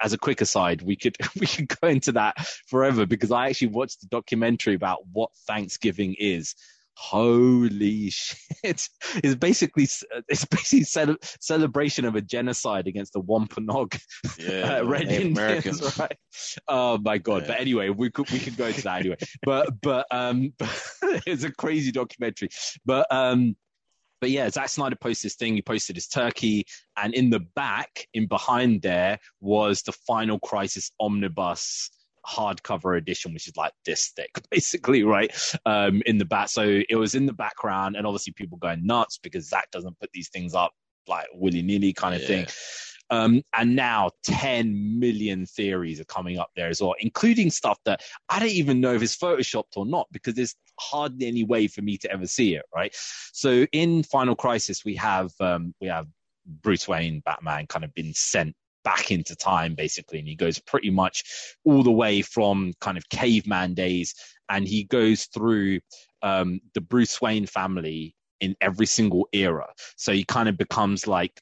as a quick aside, we could we could go into that forever because I actually watched the documentary about what Thanksgiving is holy shit it's basically it's basically cele- celebration of a genocide against the wampanoag Yeah, uh, red Native Indians, Americans. right? Oh my god! Yeah. But anyway, we could we could go into that anyway. But but um, it's a crazy documentary. But um, but yeah, Zack Snyder posted this thing. He posted his turkey, and in the back, in behind there, was the Final Crisis omnibus hardcover edition, which is like this thick, basically, right? Um, in the back. So it was in the background, and obviously people going nuts because Zack doesn't put these things up like willy nilly kind of Yeah. thing. Um, and now 10 million theories are coming up there as well, including stuff that I don't even know if it's photoshopped or not because there's hardly any way for me to ever see it, right? So in Final Crisis, we have um, we have Bruce Wayne, Batman, kind of been sent back into time basically, and he goes pretty much all the way from kind of caveman days, and he goes through um, the Bruce Wayne family in every single era. So he kind of becomes like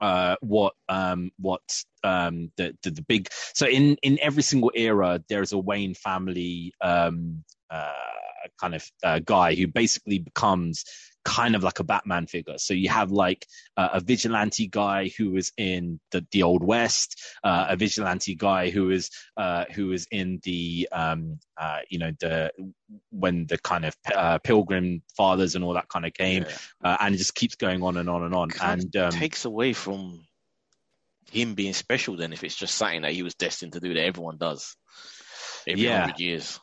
uh, what um, what um, the, the the big so in in every single era there's a Wayne family um, uh, kind of uh, guy who basically becomes kind of like a Batman figure. So you have like uh, a vigilante guy who was in the the old west, uh, a vigilante guy who is uh, who is in the um, uh, you know the when the kind of uh, Pilgrim Fathers and all that kind of came, Yeah. uh, and it just keeps going on and on and on. Kind And um, takes away from him being special then if it's just something that he was destined to do that everyone does every Yeah. hundred years.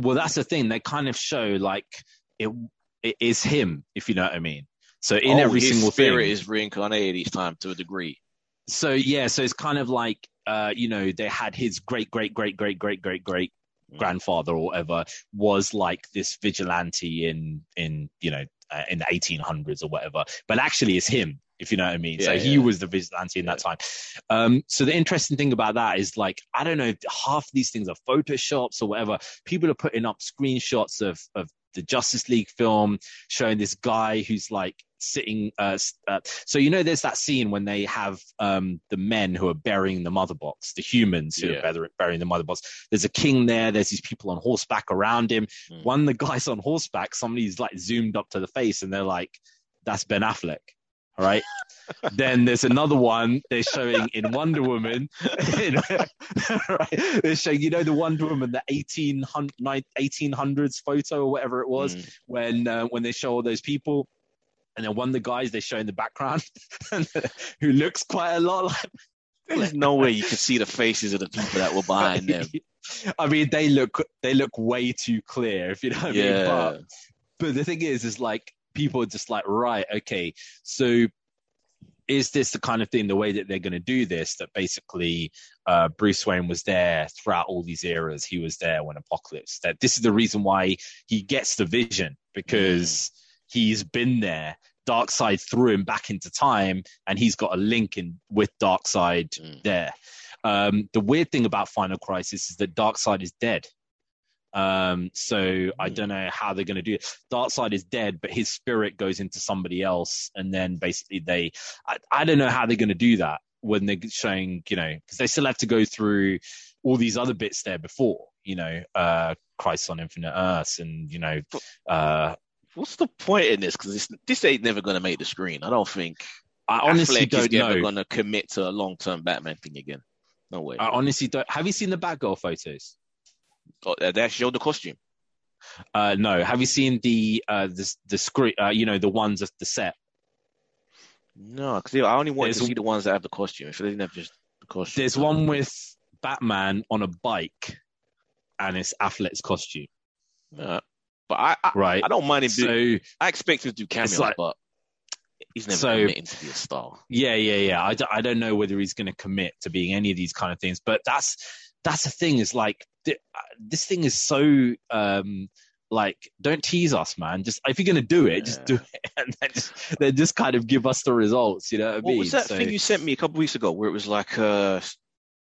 well, that's the thing. They kind of show like it is him, if you know what I mean. So in Oh, every his single spirit thing, is reincarnated each time to a degree. so yeah, so it's kind of like uh, you know they had his great great great great great great great Mm. grandfather or whatever was like this vigilante in in you know uh, in the 1800s or whatever, but actually it's him. If you know what I mean, so Yeah, he was the vigilante in that time. Um, so the interesting thing about that is like I don't know, if half these things are photoshops or whatever. People are putting up screenshots of of the Justice League film showing this guy who's like sitting. Uh, uh, so you know, there's that scene when they have um, the men who are burying the mother box, the humans who Yeah. are burying the mother box. There's a king there. There's these people on horseback around him. Mm. One the guys on horseback, somebody's like zoomed up to the face, and they're like, "That's Ben Affleck." Right. then there's another one they're showing in Wonder Woman. right? They're showing, you know, the Wonder Woman, the 1800, 1800s photo or whatever it was, Mm. when uh, when they show all those people. And then one of the guys they show in the background, who looks quite a lot like. There's no way you could see the faces of the people that were behind them. I mean, they look they look way too clear, if you know what I mean. Yeah. But but the thing is, is like people are just like, right, okay, so is this the kind of thing, the way that they're going to do this? That basically, uh, Bruce Wayne was there throughout all these eras. He was there when Apocalypse. That this is the reason why he gets the vision because he's been there. Darkseid threw him back into time, and he's got a link in with Darkseid Mm. there. Um, the weird thing about Final Crisis is that Darkseid is dead. Um, so I Hmm. don't know how they're going to do it. Darkseid is dead, but his spirit goes into somebody else, and then basically they, I, I don't know how they're going to do that when they're showing, you know, because they still have to go through all these other bits there before, you know, uh, Crisis on Infinite Earths, and you know, uh, What's the point in this? Because this, this ain't never going to make the screen. I don't think. I honestly Affleck don't ever know. going to commit to a long term Batman thing again. No way. I honestly don't. Have you seen the Batgirl photos? They actually showed the costume. Uh, no. Have you seen the uh, the the screen? Uh, you know, the ones of the set. No, because I only wanted There's to see the ones that have the costume. If they didn't have just the costume, There's one with Batman on a bike, and it's Affleck's costume, Uh, but I, I, right? I don't mind him. do, So I expect him to do cameos, like- but he's never So- committing to be a star. yeah, yeah, yeah. I, d- I don't know whether he's going to commit to being any of these kind of things, but that's that's the thing. Is like this thing is so um like don't tease us, man. Just if you're going to do it, just do it, and then just, then just kind of give us the results. You know what I mean? was that So- thing you sent me a couple weeks ago where it was like uh,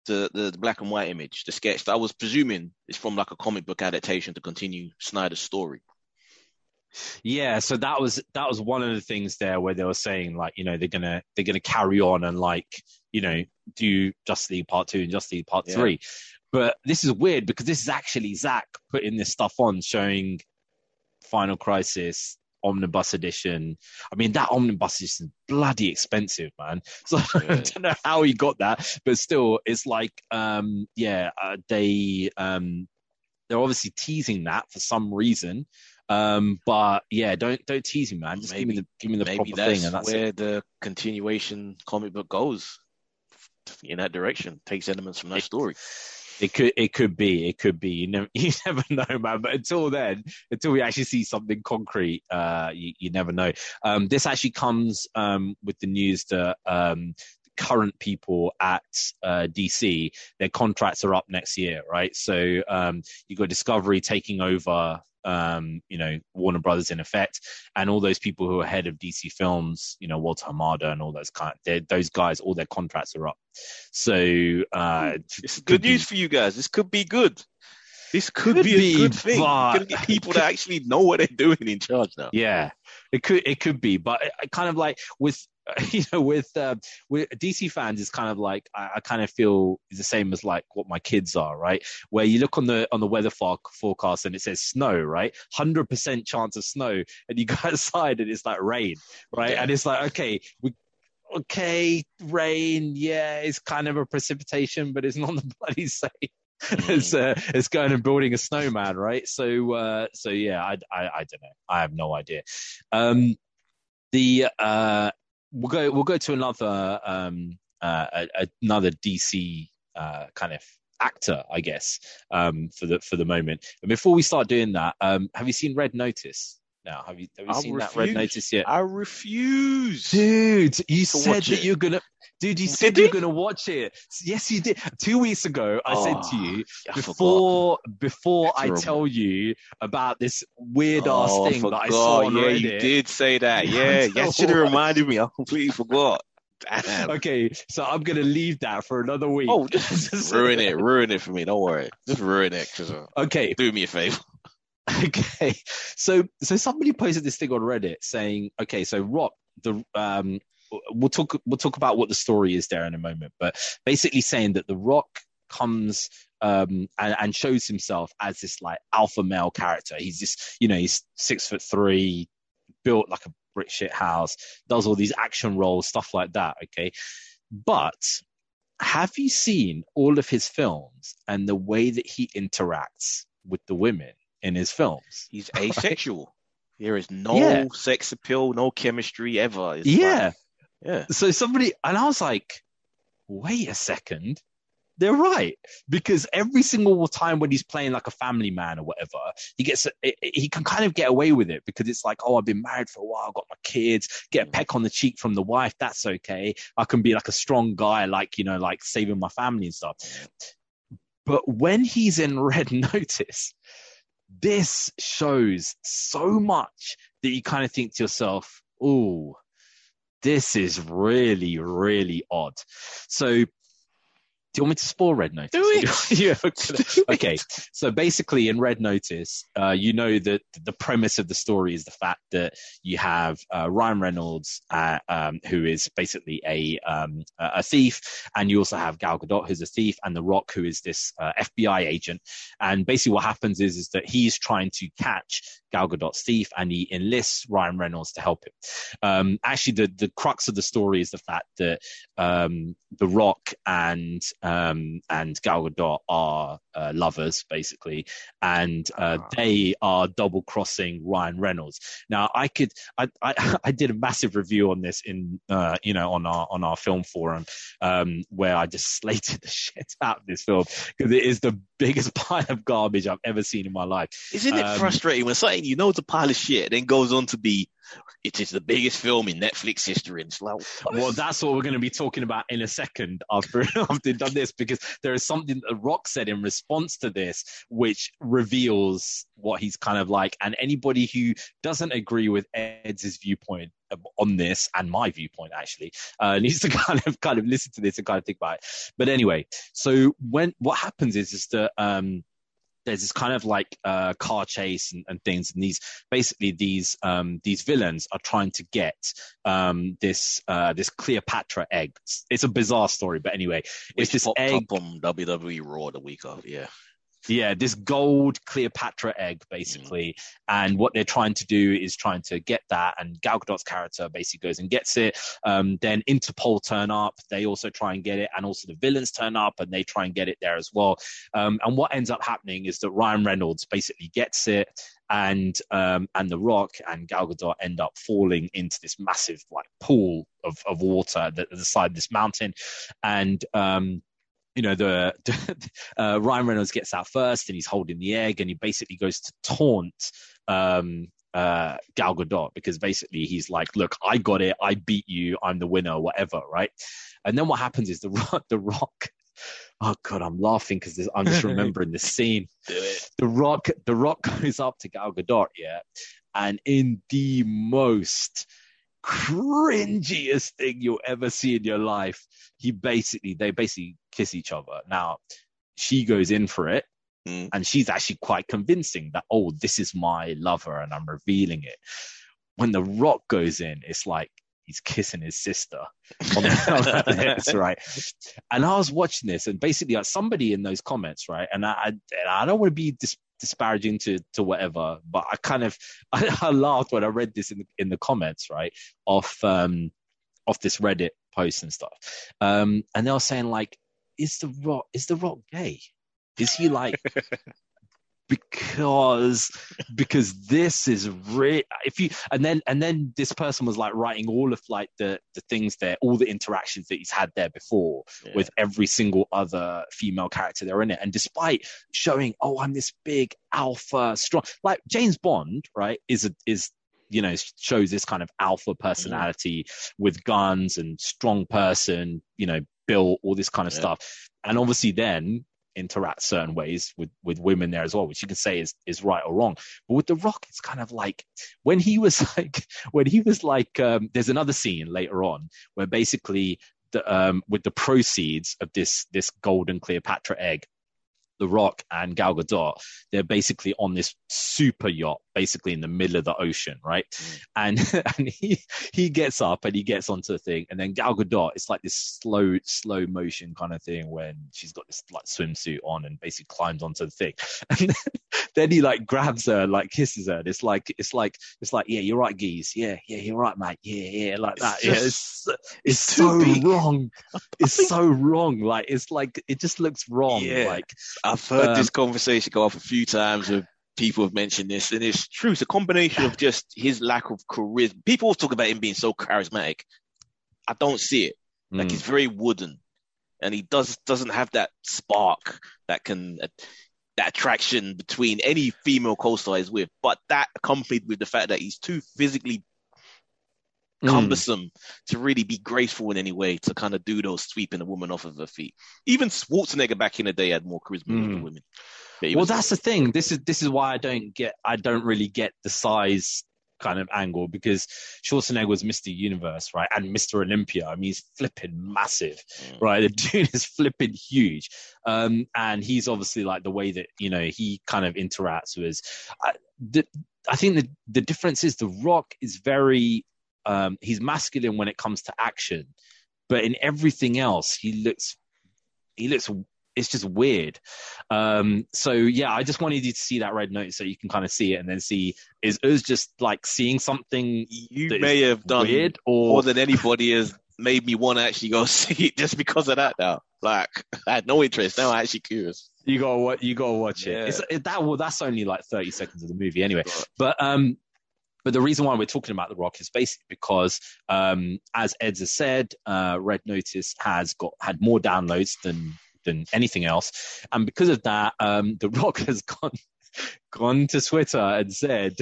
the, the the black and white image, the sketch that I was presuming is from like a comic book adaptation to continue Snyder's story. Yeah, so that was that was one of the things there where they were saying like, you know, they're gonna they're gonna carry on and like, you know, do Justice League Part Two and Justice League Part Yeah. Three. But this is weird because this is actually Zack putting this stuff on, showing Final Crisis omnibus edition. I mean, that omnibus is bloody expensive, man. So I don't know how he got that, but still, it's like, um, yeah, uh, they um, they're obviously teasing that for some reason. Um, but yeah, don't don't tease me, man. Just give me the give me the maybe proper that's thing, and that's where it. the continuation comic book goes in that direction. Takes elements from that story. It could it could be it could be. You never you never know man. But until then until we actually see something concrete uh you, you never know. Um this actually comes um with the news that um current people at uh DC their contracts are up next year right? So um you got Discovery taking over um you know Warner Brothers in effect and all those people who are head of DC films you know Walter Hamada and all those kind those guys all their contracts are up so uh It's could good be- news for you guys. This could be good. This could, Could be, be, a good thing. but- You're get people that actually know what they're doing in charge now. Yeah, it could it could be, but I kind of like with you know with uh, with DC fans is kind of like I, I kind of feel is the same as like what my kids are, right? Where you look on the on the weather for, forecast and it says snow, right? Hundred percent chance of snow, and you go outside and it's like rain, right? Yeah. And it's like okay, we. Okay, rain, yeah, it's kind of a precipitation, but it's not the bloody same as uh, as going and building a snowman, right? So uh, so yeah, I, I I don't know. I have no idea. Um, the uh, we'll go we'll go to another um uh, another DC uh kind of actor, I guess, um for the for the moment. And before we start doing that, um, have you seen Red Notice? Now, have you have you I seen that Red. Notice yet? I refuse. Dude, you To said that it. you're gonna. Dude, you Did said we? you're gonna watch it. Yes, you did. Two weeks ago, I said to Oh, you I forgot. before before I Terrible. tell you about this weird ass Oh, thing that I saw on yeah, Reddit. you did say that. Yeah, Yeah, you should have reminded me. I completely forgot. Damn. Okay, so I'm gonna leave that for another week. Oh, just ruin it, ruin it for me. Don't worry. Just ruin it. 'cause, uh, Okay, do me a favor. okay. So so somebody posted this thing on Reddit saying, okay, so Rock the um we'll talk we'll talk about what the story is there in a moment, but basically saying that the Rock comes um and, and shows himself as this like alpha male character. He's just you know he's six foot three, built like a brick shit house, does all these action roles, stuff like that. Okay, but have you seen all of his films and the way that he interacts with the women in his films? He's asexual. There is no Yeah. sex appeal, no chemistry ever. It's Yeah. like- yeah. So somebody, and I was like, wait a second. They're right because every single time when he's playing like a family man or whatever, he gets he can kind of get away with it because it's like, oh, I've been married for a while, I've got my kids, get a mm. peck on the cheek from the wife, that's okay. I can be like a strong guy, like you know, like saving my family and stuff. But when he's in Red Notice, this shows so much that you kind of think to yourself, "Oh, this is really, really odd." So, do you want me to spoil Red Notice? Do it. yeah. Okay. So basically, in Red Notice, uh, you know that the premise of the story is the fact that you have uh, Ryan Reynolds, uh, um, who is basically a um, a a thief, and you also have Gal Gadot, who's a thief, and The Rock, who is this uh, FBI agent. And basically, what happens is is that he's trying to catch Gal Gadot's thief, and he enlists Ryan Reynolds to help him. Um, actually, the the crux of the story is the fact that um, The Rock and um, and Gal Gadot are uh, lovers, basically, and uh, Ah. they are double crossing Ryan Reynolds. Now, I could, I, I, I did a massive review on this in, uh, you know, on our on our film forum, um, where I just slated the shit out of this film because it is the biggest pile of garbage I've ever seen in my life. Isn't it Um, frustrating when something you know is a pile of shit then goes on to be it is the biggest film in Netflix history and like Well, that's what we're going to be talking about in a second after after done this, because there is something that Rock said in response to this, which reveals what he's kind of like. And anybody who doesn't agree with Ed's viewpoint on this and my viewpoint actually uh, needs to kind of kind of listen to this and kind of think about it. But anyway, so when what happens is is that um, there's this kind of like uh, car chase and, and things, and these basically these um, these villains are trying to get um, this uh, this Cleopatra egg. It's, it's a bizarre story, but anyway, it's which this egg. up on WWE Raw the week of yeah Yeah, this gold Cleopatra egg, basically. And what they're trying to do is trying to get that. And Gal Gadot's character basically goes and gets it. Um, then Interpol turn up. They also try and get it. And also the villains turn up and they try and get it there as well. Um, and what ends up happening is that Ryan Reynolds basically gets it and um, and The Rock and Gal Gadot end up falling into this massive like pool of, of water that the side of this mountain, and um, you know the uh, Ryan Reynolds gets out first and he's holding the egg and he basically goes to taunt um, uh, Gal Gadot because basically he's like, "Look, I got it. I beat you. I'm the winner. Whatever." Right? And then what happens is the Rock, the Rock oh god, I'm laughing because I'm just remembering the scene. The Rock, the Rock goes up to Gal Gadot, yeah, and in the most cringiest thing you'll ever see in your life, he basically they basically kiss each other. Now she goes in for it. Mm. And she's actually quite convincing that, oh, this is my lover and I'm revealing it. When The Rock goes in, it's like, he's kissing his sister on the, lips, right? And I was watching this, and basically, like, somebody in those comments, right? And I, I, and I don't want to be dis- disparaging to to whatever, but I kind of I, I laughed when I read this in the, in the comments, right? Off um off this Reddit post and stuff, um, and they were saying like, is the rock is the rock gay? Is he like because because this is re- if you and then and then this person was like writing all of like the the things there all the interactions that he's had there before Yeah. with every single other female character there in it and despite showing oh i'm this big alpha strong like james bond right is a is you know shows this kind of alpha mm-hmm. personality with guns and strong person you know built all this kind of Yeah. stuff and obviously then interact certain ways with with women there as well which you can say is is right or wrong. But with the rock it's kind of like when he was like when he was like um there's another scene later on where basically the um with the proceeds of this this golden cleopatra egg the rock and gal gadot they're basically on this super yacht basically in the middle of the ocean right? Mm. And and he he gets up and he gets onto the thing and then gal gadot it's like this slow slow motion kind of thing when she's got this like swimsuit on and basically climbs onto the thing. And then, then he like grabs her like kisses her and it's like it's like it's like yeah you're right geese. Yeah yeah you're right mate. Yeah yeah like It's that yeah just- it's it's, it's so big. wrong. It's so wrong. Like it's like it just looks wrong. Yeah. like I've heard Um, this conversation go off a few times with people have mentioned this, and it's true. It's a combination of just his lack of charisma. People always talk about him being so charismatic. I don't see it. Like mm, he's very wooden, and he does doesn't have that spark that can uh, that attraction between any female co-star he's with. But that accompanied with the fact that he's too physically mm. cumbersome to really be graceful in any way to kind of do those sweeping a woman off of her feet. Even Schwarzenegger back in the day had more charisma Mm. the women. Well was- that's the thing this is this is why i don't get i don't really get the size kind of angle because Schwarzenegger was Mr. Universe, right? And Mr. Olympia. I mean, he's flipping massive, Mm. right? The dude is flipping huge. Um, and he's obviously like the way that, you know, he kind of interacts with, I, the, I think the, the difference is The Rock is very, um, he's masculine when it comes to action, but in everything else, he looks, he looks it's just weird. Um, so yeah, I just wanted you to see that Red Notice you can kind of see it and then see is Uz just like seeing something you that may have done weird more or than anybody has made me want to actually go see it just because of that now. Like I had no interest. Now I'm actually curious. you gotta what you gotta watch it. It's it, that well that's only like thirty seconds of the movie anyway. But But um, but the reason why we're talking about The Rock is basically because um, as Eds has said, uh, Red Notice has got had more downloads than than anything else, and because of that, um, The Rock has gone gone to Twitter and said,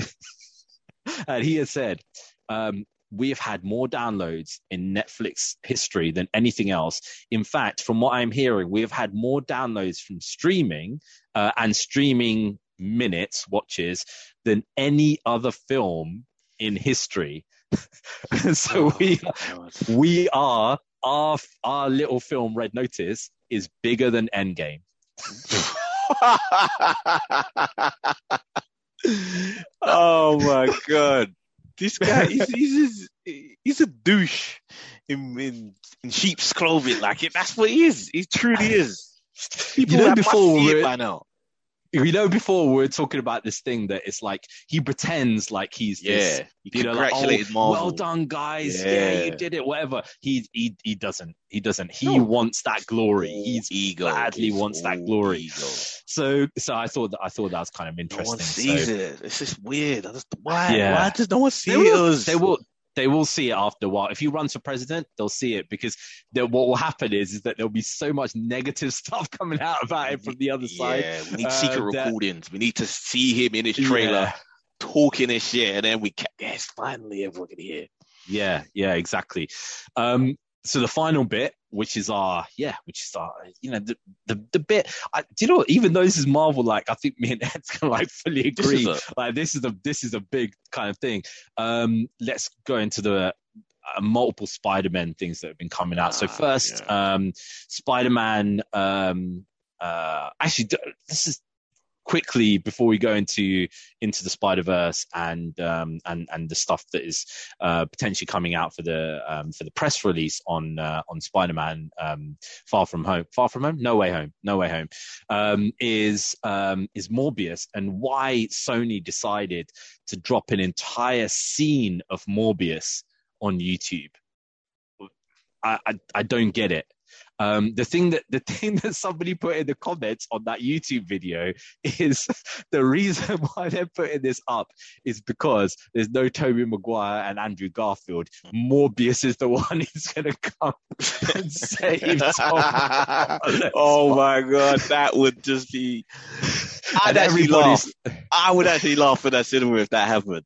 and he has said. Um, we have had more downloads in Netflix history than anything else. In fact, from what I'm hearing, we have had more downloads from streaming uh, and streaming minutes, watches, than any other film in history. so oh, we we are our our little film Red Notice is bigger than Endgame. oh my god, this guy he's he's, he's a douche in, in in sheep's clothing. Like it, that's what he is. He truly is. People You know, before we- it by now. You know, before we were talking about this thing that it's like he pretends like he's Yeah, he you know, like, oh, well done, guys. Yeah. Yeah. you did it. Whatever. He he he doesn't. He doesn't. He No. wants that glory. He's ego. badly It's wants that glory. Ego. so so. I thought that I thought that was kind of interesting No one So- sees it. It's just weird. I just, why? Yeah. Why does no one see they will, us? they will they will see it after a while. If you run for president, they'll see it because what will happen is is that there'll be so much negative stuff coming out about it from the other side. Yeah, we need Uh, secret that- recordings. We need to see him in his trailer Yeah. talking this shit, and then we can yes, finally everyone can hear. Yeah, yeah, exactly. Um, so the final bit, which is our yeah, which is our you know the the, the bit. I, do you know what? Even though this is Marvel, like I think me and Ed's gonna like fully agree. is a- like this is a this is a big kind of thing. Um, let's go into the uh, multiple Spider-Man things that have been coming out. so Ah, first, um, Spider-Man. Um, uh, actually, this is quickly before we go into into the Spider Verse and um, and and the stuff that is uh, potentially coming out for the um, for the press release on uh, on Spider Man um, Far From Home, Far From Home, No Way Home, No Way Home, um, is um, is Morbius and why Sony decided to drop an entire scene of Morbius on YouTube. I, I, I don't get it. Um, the thing that the thing that somebody put in the comments on that YouTube video is the reason why they're putting this up is because there's no Tobey Maguire and Andrew Garfield. Morbius is the one who's gonna come and save Tom oh my god, that would just be. I'd And actually laugh. I would actually laugh in that cinema if that happened.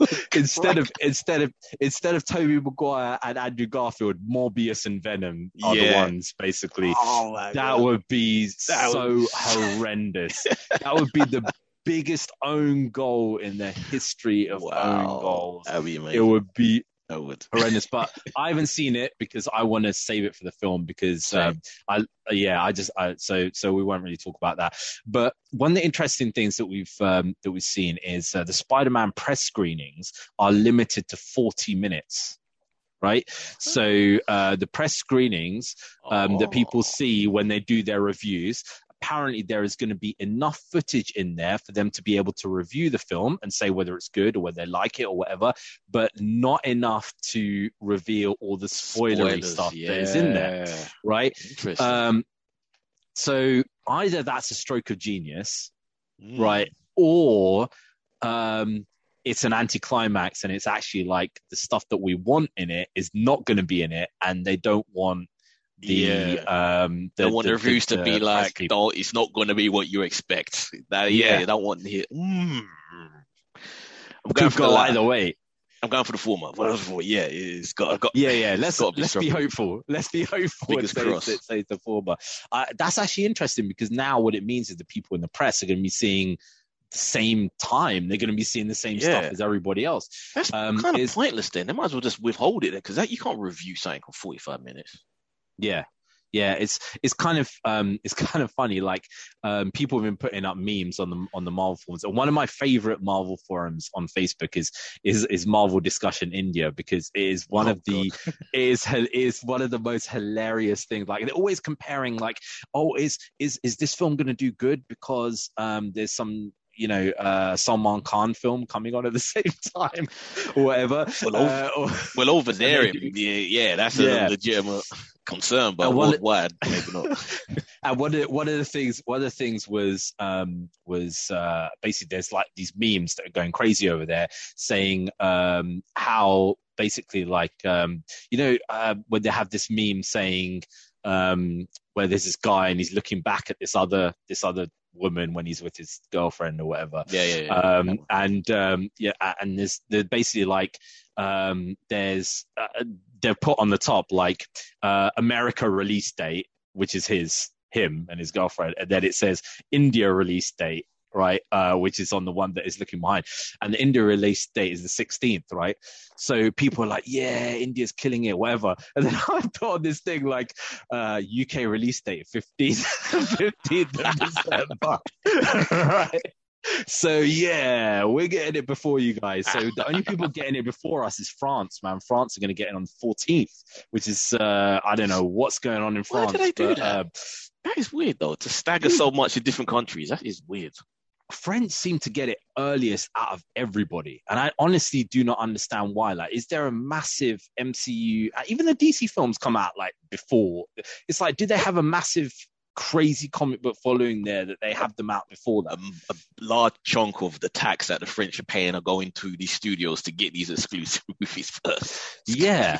instead of instead of instead of Tobey Maguire and Andrew Garfield, Morbius and Venom are the ones basically. Oh That would be That so would- horrendous. that would be the biggest own goal in the history of own goals. It would be Horrendous, but I haven't seen it because I want to save it for the film because um, I yeah I just I, so so we won't really talk about that. But one of the interesting things that we've um, that we've seen is uh, the Spider-Man press screenings are limited to forty minutes. Right, so uh, the press screenings um, that people see when they do their reviews. Apparently, there is going to be enough footage in there for them to be able to review the film and say whether it's good or whether they like it or whatever, but not enough to reveal all the spoilery Spoilers, stuff that is in there, right? Um, so either that's a stroke of genius, Mm. right, or um, it's an anticlimax and it's actually like the stuff that we want in it is not going to be in it, and they don't want the Yeah. um They the, want the reviews to be like, no, it's not going to be what you expect. That, yeah, Yeah. want to hear. Mm. I'm going could for go the either latter. way. I'm going for the former. For? Yeah, it's got. got Yeah, yeah. Let's let's be hopeful. Let's be hopeful. and say, say, say the former. Uh, that's actually interesting because now what it means is the people in the press are going to be seeing the same time. They're going to be seeing the same stuff as everybody else. That's um, kind of pointless. Then they might as well just withhold it because you can't review something for 45 minutes. Yeah. Yeah, it's it's kind of um it's kind of funny. Like um people have been putting up memes on the on the Marvel forums. And one of my favorite Marvel forums on Facebook is is is Marvel Discussion India because it is one Oh, of the it is is one of the most hilarious things. Like they're always comparing like, oh, is is is this film gonna do good because um there's some you know uh Salman Khan film coming on at the same time or whatever. Well, Uh, or- Well, over there, yeah, yeah, that's Yeah. a legitimate concern, but worldwide, maybe not. and one of one of the things one of the things was um was uh basically there's like these memes that are going crazy over there saying um how basically like um you know uh, when they have this meme saying um where there's this guy and he's looking back at this other this other woman when he's with his girlfriend or whatever Yeah, yeah, yeah. um, and um, yeah, and there's they're basically like um, there's uh, they're put on the top like uh, America release date, which is his him and his girlfriend, and then it says India release date. Right, uh, which is on the one that is looking behind, and the India release date is the 16th, right? So people are like, "Yeah, India's killing it, whatever." And then I put on this thing like, uh, "UK release date 15th, 15th of December," right? So yeah, we're getting it before you guys. So the only people getting it before us is France, man. France are going to get it on the 14th, which is uh, I don't know what's going on in France. Why do they do but, that? uh, That is weird though. To stagger so much in different countries, that is weird. French seem to get it earliest out of everybody, and I honestly do not understand why. Like, is there a massive MCU? uh, Even the DC films come out like before. It's like, do they have a massive, crazy comic book following there that they have them out before that? Um, a large chunk of the tax that the French are paying are going to these studios to get these exclusive movies first. Yeah,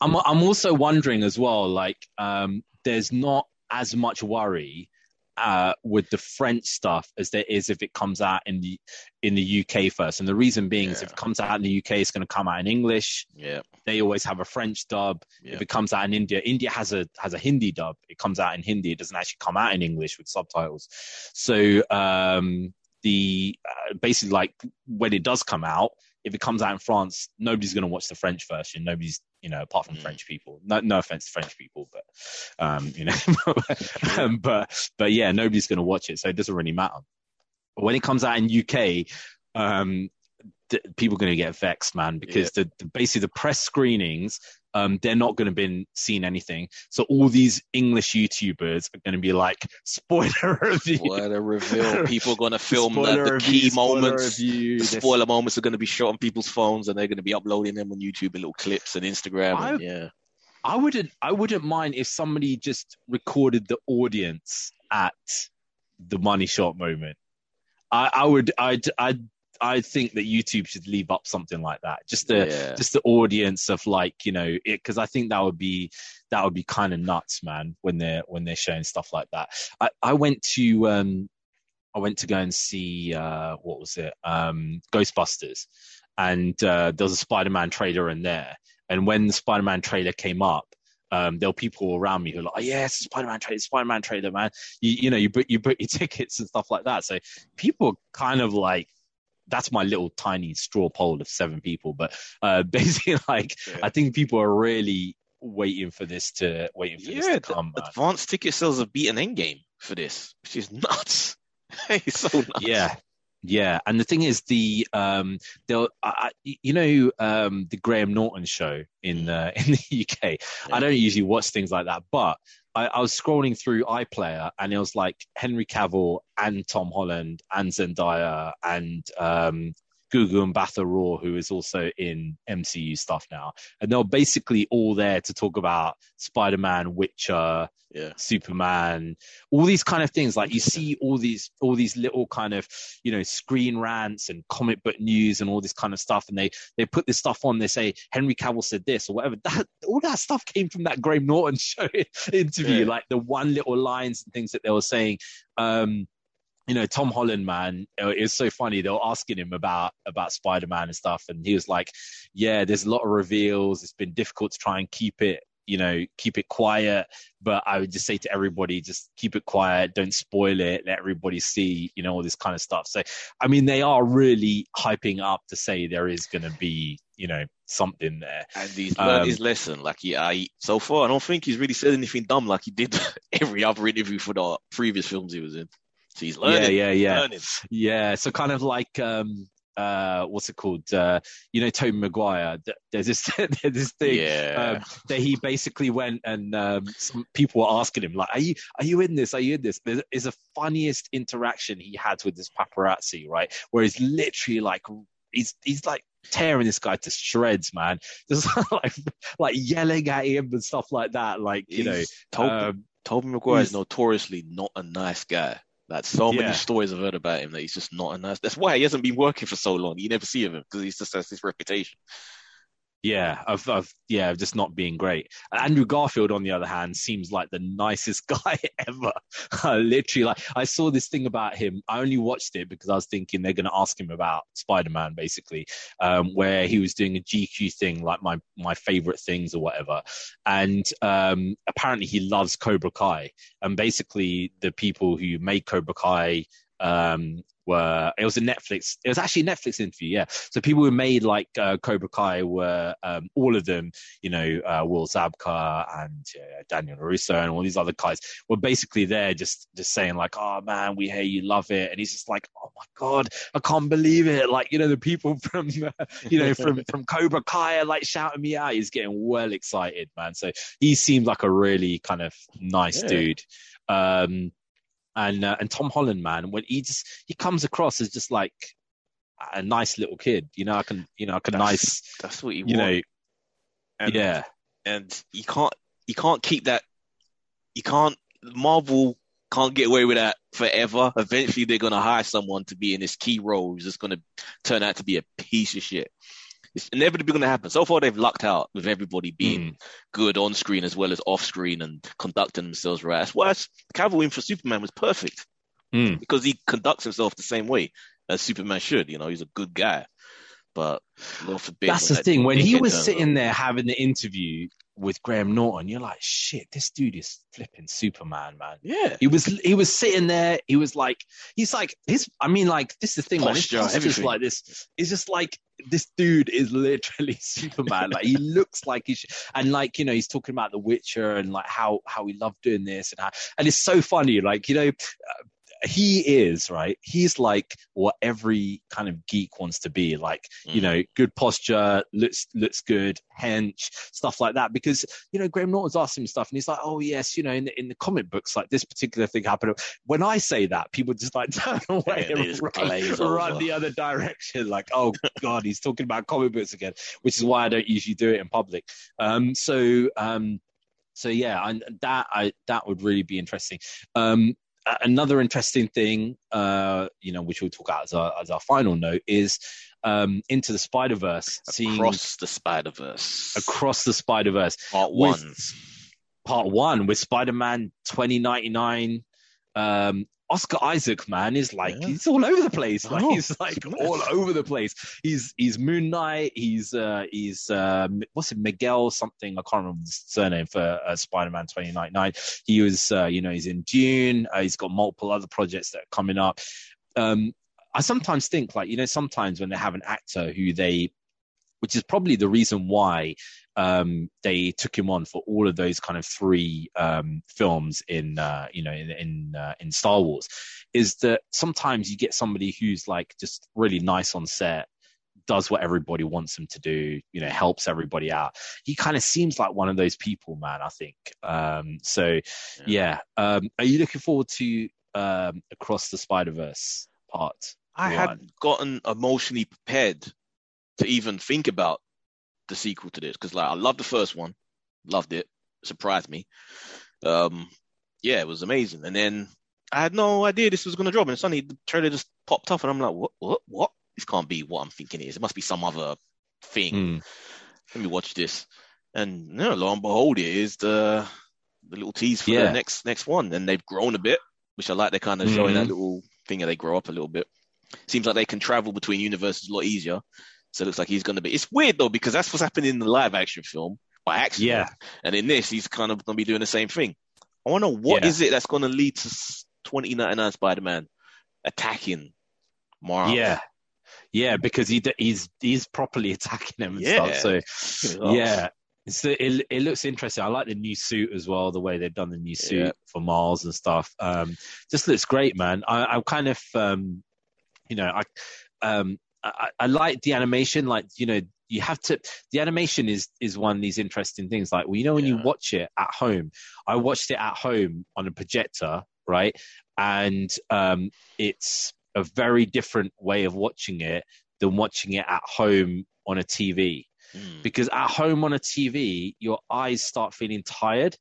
I'm. I'm also wondering as well. Like, um, there's not as much worry uh, with the French stuff as there is if it comes out in the in the UK first. And the reason being is if it comes out in the UK, it's going to come out in English. Yeah, They always have a French dub. Yeah. If it comes out in India, India has a has a Hindi dub. It comes out in Hindi. It doesn't actually come out in English with subtitles. So um, the uh, basically like when it does come out, if it comes out in France, nobody's going to watch the French version. Nobody's you know apart from Mm. French people. No, no offense to French people, but um, you know, um, but but yeah, nobody's going to watch it, so it doesn't really matter. But when it comes out in UK, um, th- people are going to get vexed, man, because the, the basically the press screenings, um, they're not going to be seeing anything. So all these English YouTubers are going to be like spoiler review. a reveal! People are going to film the, the review, key spoiler moments. review, The spoiler moments are going to be shot on people's phones, and they're going to be uploading them on YouTube in little clips and Instagram. I- and, yeah, I wouldn't I wouldn't mind if somebody just recorded the audience at the money shot moment. I, I would I'd I'd I think that YouTube should leave up something like that. Just the yeah. just the audience of like, you know, it because I think that would be that would be kind of nuts, man, when they're when they're showing stuff like that. I, I went to um I went to go and see uh what was it? Um Ghostbusters and uh there was a Spider-Man trailer in there. And when the Spider-Man trailer came up, um, there were people around me who were like, oh, yeah, it's Spider-Man trailer, Spider-Man trailer, man. You, you know, you book, you book your tickets and stuff like that. So people kind of like, that's my little tiny straw poll of seven people. But uh, basically, like, Yeah. I think people are really waiting for this to waiting for this to come. advanced ticket sales have beaten Endgame for this, which is nuts. it's so nuts. Yeah, yeah. And the thing is, the um, they'll, I, you know, um, the Graham Norton show in uh, in the UK. I don't usually watch things like that, but I, I was scrolling through iPlayer and it was like Henry Cavill and Tom Holland and Zendaya and um, Gugu Mbatha-Raw, who is also in MCU stuff now, and they're basically all there to talk about Spider-Man, Witcher, Yeah. Superman, all these kind of things. Like you see all these all these little kind of you know screen rants and comic book news and all this kind of stuff, and they they put this stuff on. They say Henry Cavill said this or whatever. That all that stuff came from that Graham Norton show interview. Yeah. Like the one little lines and things that they were saying. Um, you know, Tom Holland, man, uh, it was so funny. They were asking him about about Spider Man and stuff, and he was like, "Yeah, there's a lot of reveals. It's been difficult to try and keep it, you know, keep it quiet. But I would just say to everybody, just keep it quiet. Don't spoil it. Let everybody see, you know, all this kind of stuff. So, I mean, they are really hyping up to say there is going to be, you know, something there. And he's learned Um, his lesson. Like, yeah, I, so far, I don't think he's really said anything dumb like he did every other interview for the previous films he was in. So he's learning. yeah, yeah, yeah. Learning. Yeah, so kind of like um uh what's it called? Uh you know Tobey Maguire. There's this there's this thing Yeah. um, that he basically went and um some people were asking him like are you are you in this? Are you in this? There is a funniest interaction he had with this paparazzi, right? Where he's literally like he's he's like tearing this guy to shreds, man. Just like like yelling at him and stuff like that. Like, you know, He's- Tobey, um, Tobey Maguire is notoriously not a nice guy. Like so Yeah. many stories I've heard about him that he's just not a nice. That's why he hasn't been working for so long. You never see of him because he just has this reputation. Yeah, of, of yeah, just not being great. Andrew Garfield, on the other hand, seems like the nicest guy ever. Literally, like I saw this thing about him. I only watched it because I was thinking they're going to ask him about Spider Man, basically, um, where he was doing a GQ thing, like my my favorite things or whatever. And um, apparently, he loves Cobra Kai, and basically, the people who made Cobra Kai um, were it was a Netflix. It was actually a Netflix interview, yeah. So people who made like uh, Cobra Kai were um, all of them, you know, uh, Will Zabka and uh, Daniel Russo and all these other guys were basically there, just just saying like, "Oh man, we hear you love it," and he's just like, "Oh my god, I can't believe it!" Like you know, the people from you know from from Cobra Kai are like shouting me out. He's getting well excited, man. So he seemed like a really kind of nice Yeah. dude. Um, and uh, and Tom Holland, man, when he just he comes across as just like a nice little kid, you know, I can you know, like a That's- nice, That's what you, you want. know, and, yeah, and you can't you can't keep that. You can't Marvel can't get away with that forever. Eventually, they're gonna hire someone to be in this key role who's just gonna turn out to be a piece of shit. It's inevitably gonna happen. So far, they've lucked out with everybody being Mm. good on screen as well as off screen and conducting themselves right. That's why Cavill in for Superman was perfect Mm. because he conducts himself the same way as Superman should. You know, he's a good guy. But Lord forbid, That's the that thing. When he was sitting there having the interview with Graham Norton, you're like, shit, this dude is flipping Superman, man. yeah, He was he was sitting there. He was like, he's like his. I mean, like this is the thing, man. His Posture, posture's like this. It's just like this dude is literally Superman. like he looks like he should, and like you know, he's talking about The Witcher and like how how he loved doing this and how, and it's so funny. Like you know, he is right. He's like what every kind of geek wants to be. Like you Mm. know, good posture, looks looks good, hench, stuff like that. Because you know, Graham Norton's asked him stuff, and he's like, "Oh yes, you know, in the, in the comic books, like this particular thing happened." When I say that, people just like turn away Yeah, and run, run the other direction. Like, oh god, he's talking about comic books again, which is why I don't usually do it in public. Um, so, um, so yeah, and that I that would really be interesting. Um, another interesting thing, uh, you know, which we'll talk about as our as our final note is um, into the Spider Verse, across the Spider Verse. across the Spider Verse part with- one. part one with Spider Man 2099. Um, Oscar Isaac, man, is like Yeah. he's all over the place. Like Oh, he's like all over the place. He's he's Moon Knight. He's uh he's uh what's it Miguel something I can't remember the surname for uh, Spider Man 2099. He was uh, you know he's in Dune. Uh, he's got multiple other projects that are coming up. Um, I sometimes think like you know sometimes when they have an actor who they which is probably the reason why um, they took him on for all of those kind of three um, films in uh, you know in in, uh, in Star Wars, is that sometimes you get somebody who's like just really nice on set, does what everybody wants him to do, you know, helps everybody out. He kind of seems like one of those people, man. I think. Um, so yeah, um, are you looking forward to um, Across the Spider Verse part? I one? had gotten emotionally prepared to even think about the sequel to this because, like, I loved the first one, loved it, surprised me. Um, yeah, it was amazing. And then I had no idea this was going to drop, and suddenly the trailer just popped up, and I'm like, what, what, what? This can't be what I'm thinking it is. It must be some other thing. Mm. Let me watch this, and you know, lo and behold, it is the the little tease for Yeah. the next next one, and they've grown a bit, which I like. They're kind of showing that Mhm. little thing that they grow up a little bit. Seems like they can travel between universes a lot easier. So it looks like he's going to be. It's weird though because that's what's happening in the live action film by accident. Yeah. And in this, he's kind of going to be doing the same thing. I wonder what Yeah. is it that's going to lead to 2099 Spider-Man attacking Miles. Yeah, yeah, because he he's he's properly attacking him. and Yeah. stuff. So yeah, it's it it looks interesting. I like the new suit as well. The way they've done the new suit Yeah. for Miles and stuff. Um, just looks great, man. I, I'm kind of um, you know, I um, I, I like the animation. Like you know, you have to. The animation is is one of these interesting things. Like well, you know, when you watch it at home, I watched it at home on a projector, right? And um, it's a very different way of watching it than watching it at home on a TV. Mm. Because at home on a TV, your eyes start feeling tired.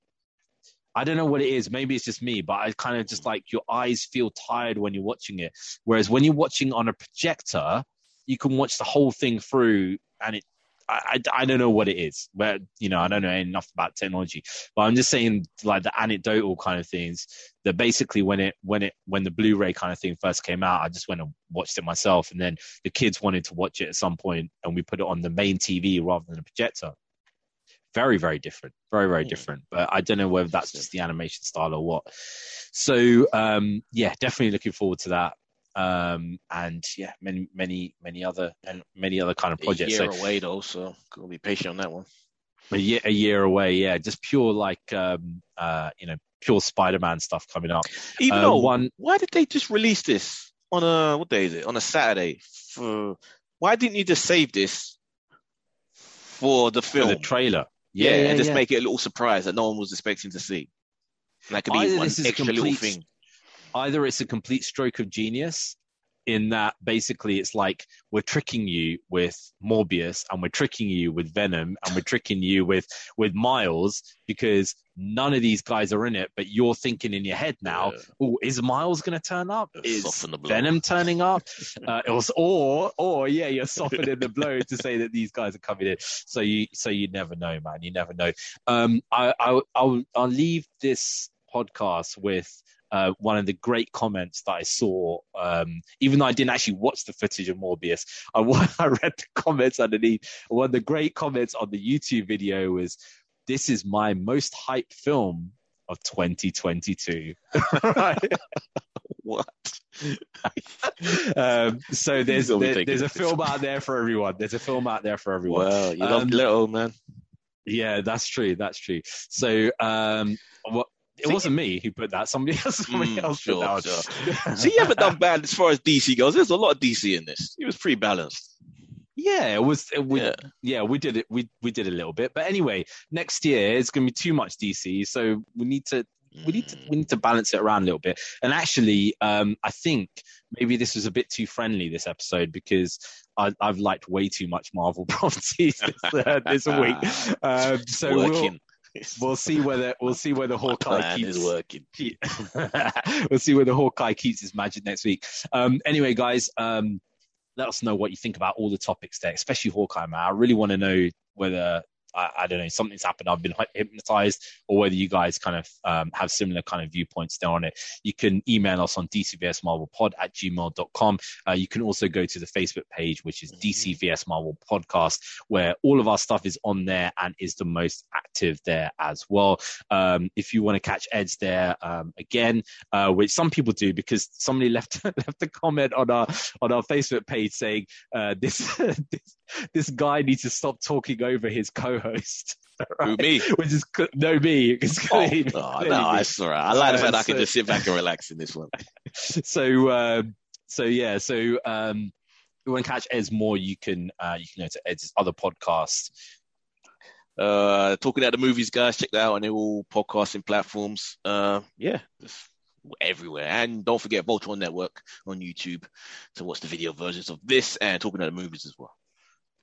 I don't know what it is. Maybe it's just me, but I kind of just like your eyes feel tired when you're watching it. Whereas when you're watching on a projector, you can watch the whole thing through and it, I, I, I don't know what it is, but you know, I don't know enough about technology, but I'm just saying like the anecdotal kind of things that basically when it, when it, when the Blu-ray kind of thing first came out, I just went and watched it myself. And then the kids wanted to watch it at some point and we put it on the main TV rather than a projector. Very, very different. Very, very Hmm. different. But I don't know whether that's just the animation style or what. So, um, yeah, definitely looking forward to that. Um, and yeah, many, many, many other and many other kind of projects. A year so away though, so gotta be patient on that one. a year, a year away, yeah, just pure like um, uh, you know, pure Spider-Man stuff coming up. Even Uh, though one- why did they just release this on a what day is it? On a Saturday. For why didn't you just save this for the For film? the trailer. yeah, Yeah, yeah, and just yeah. make it a little surprise that no one was expecting to see. And that could be Either one this is a extra little thing. Either it's a complete stroke of genius in that basically it's like we're tricking you with Morbius and we're tricking you with Venom and we're tricking you with with Miles because none of these guys are in it, but you're thinking in your head now, Yeah. oh, is Miles going to turn up? Is. Venom turning up? uh, was, or or yeah, you're softening the blow to say that these guys are coming in. So you so you never know, man. You never know. Um, I, I I'll I'll leave this podcast with uh, one of the great comments that I saw, um, even though I didn't actually watch the footage of Morbius, I, I read the comments underneath. One of the great comments on the YouTube video was, "This is my most hyped film of 2022." right? What? um, so there's there- there's a film out there for everyone. There's a film out there for everyone. Wow, you love Um, Leto, man. Yeah, that's true. That's true. So, um, what? It See- wasn't me who put that. Somebody else. Somebody Mm, else sure, put that. on. See, you haven't done bad as far as DC goes. There's a lot of DC in this. It was pretty balanced. Yeah, it was. It, we, Yeah. yeah. we did it. We we did a little bit, but anyway, next year it's going to be too much DC, so we need to we need to Mm. we need to balance it around a little bit. And actually, um, I think maybe this was a bit too friendly this episode because I, I've liked way too much Marvel properties this, uh, this week. Um, so we'll, working. We'll see whether we'll see whether Hawkeye plan keeps is working. we'll see whether Hawkeye keeps his magic next week. Um, anyway, guys, um, let us know what you think about all the topics there, especially Hawkeye, man. I really want to know whether I, I don't know something's happened. I've been hypnotized, or whether you guys kind of um, have similar kind of viewpoints there on it. You can email us on dcvsmarvelpod at gmail.com. Uh, you can also go to the Facebook page, which is DCVS Marvel Podcast, where all of our stuff is on there and is the most active there as well. Um, if you want to catch Ed's there um, again, uh, which some people do because somebody left left a comment on our on our Facebook page saying uh, this this this guy needs to stop talking over his co-host. Who, me? Which is no me. It's Oh, clearly- no, clearly no, me. it's all right. I like the fact I can just sit back and relax in this one. so um, so yeah so um you want to catch Ed's more you can uh you can go to Ed's other podcast Uh, talking about the movies, guys, check that out on all podcasting platforms. Uh, yeah, just everywhere. And don't forget Voltron Network on YouTube to watch the video versions of this and talking about the movies as well.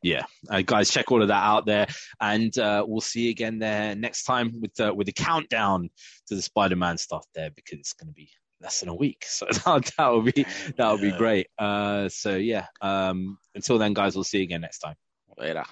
Yeah. Uh, guys check all of that out there. And uh we'll see you again there next time with the with the countdown to the spider-man stuff there because it's going to be less than a week. So that, will be that will be great. Uh so yeah um until then guys we'll see you again next time. Later.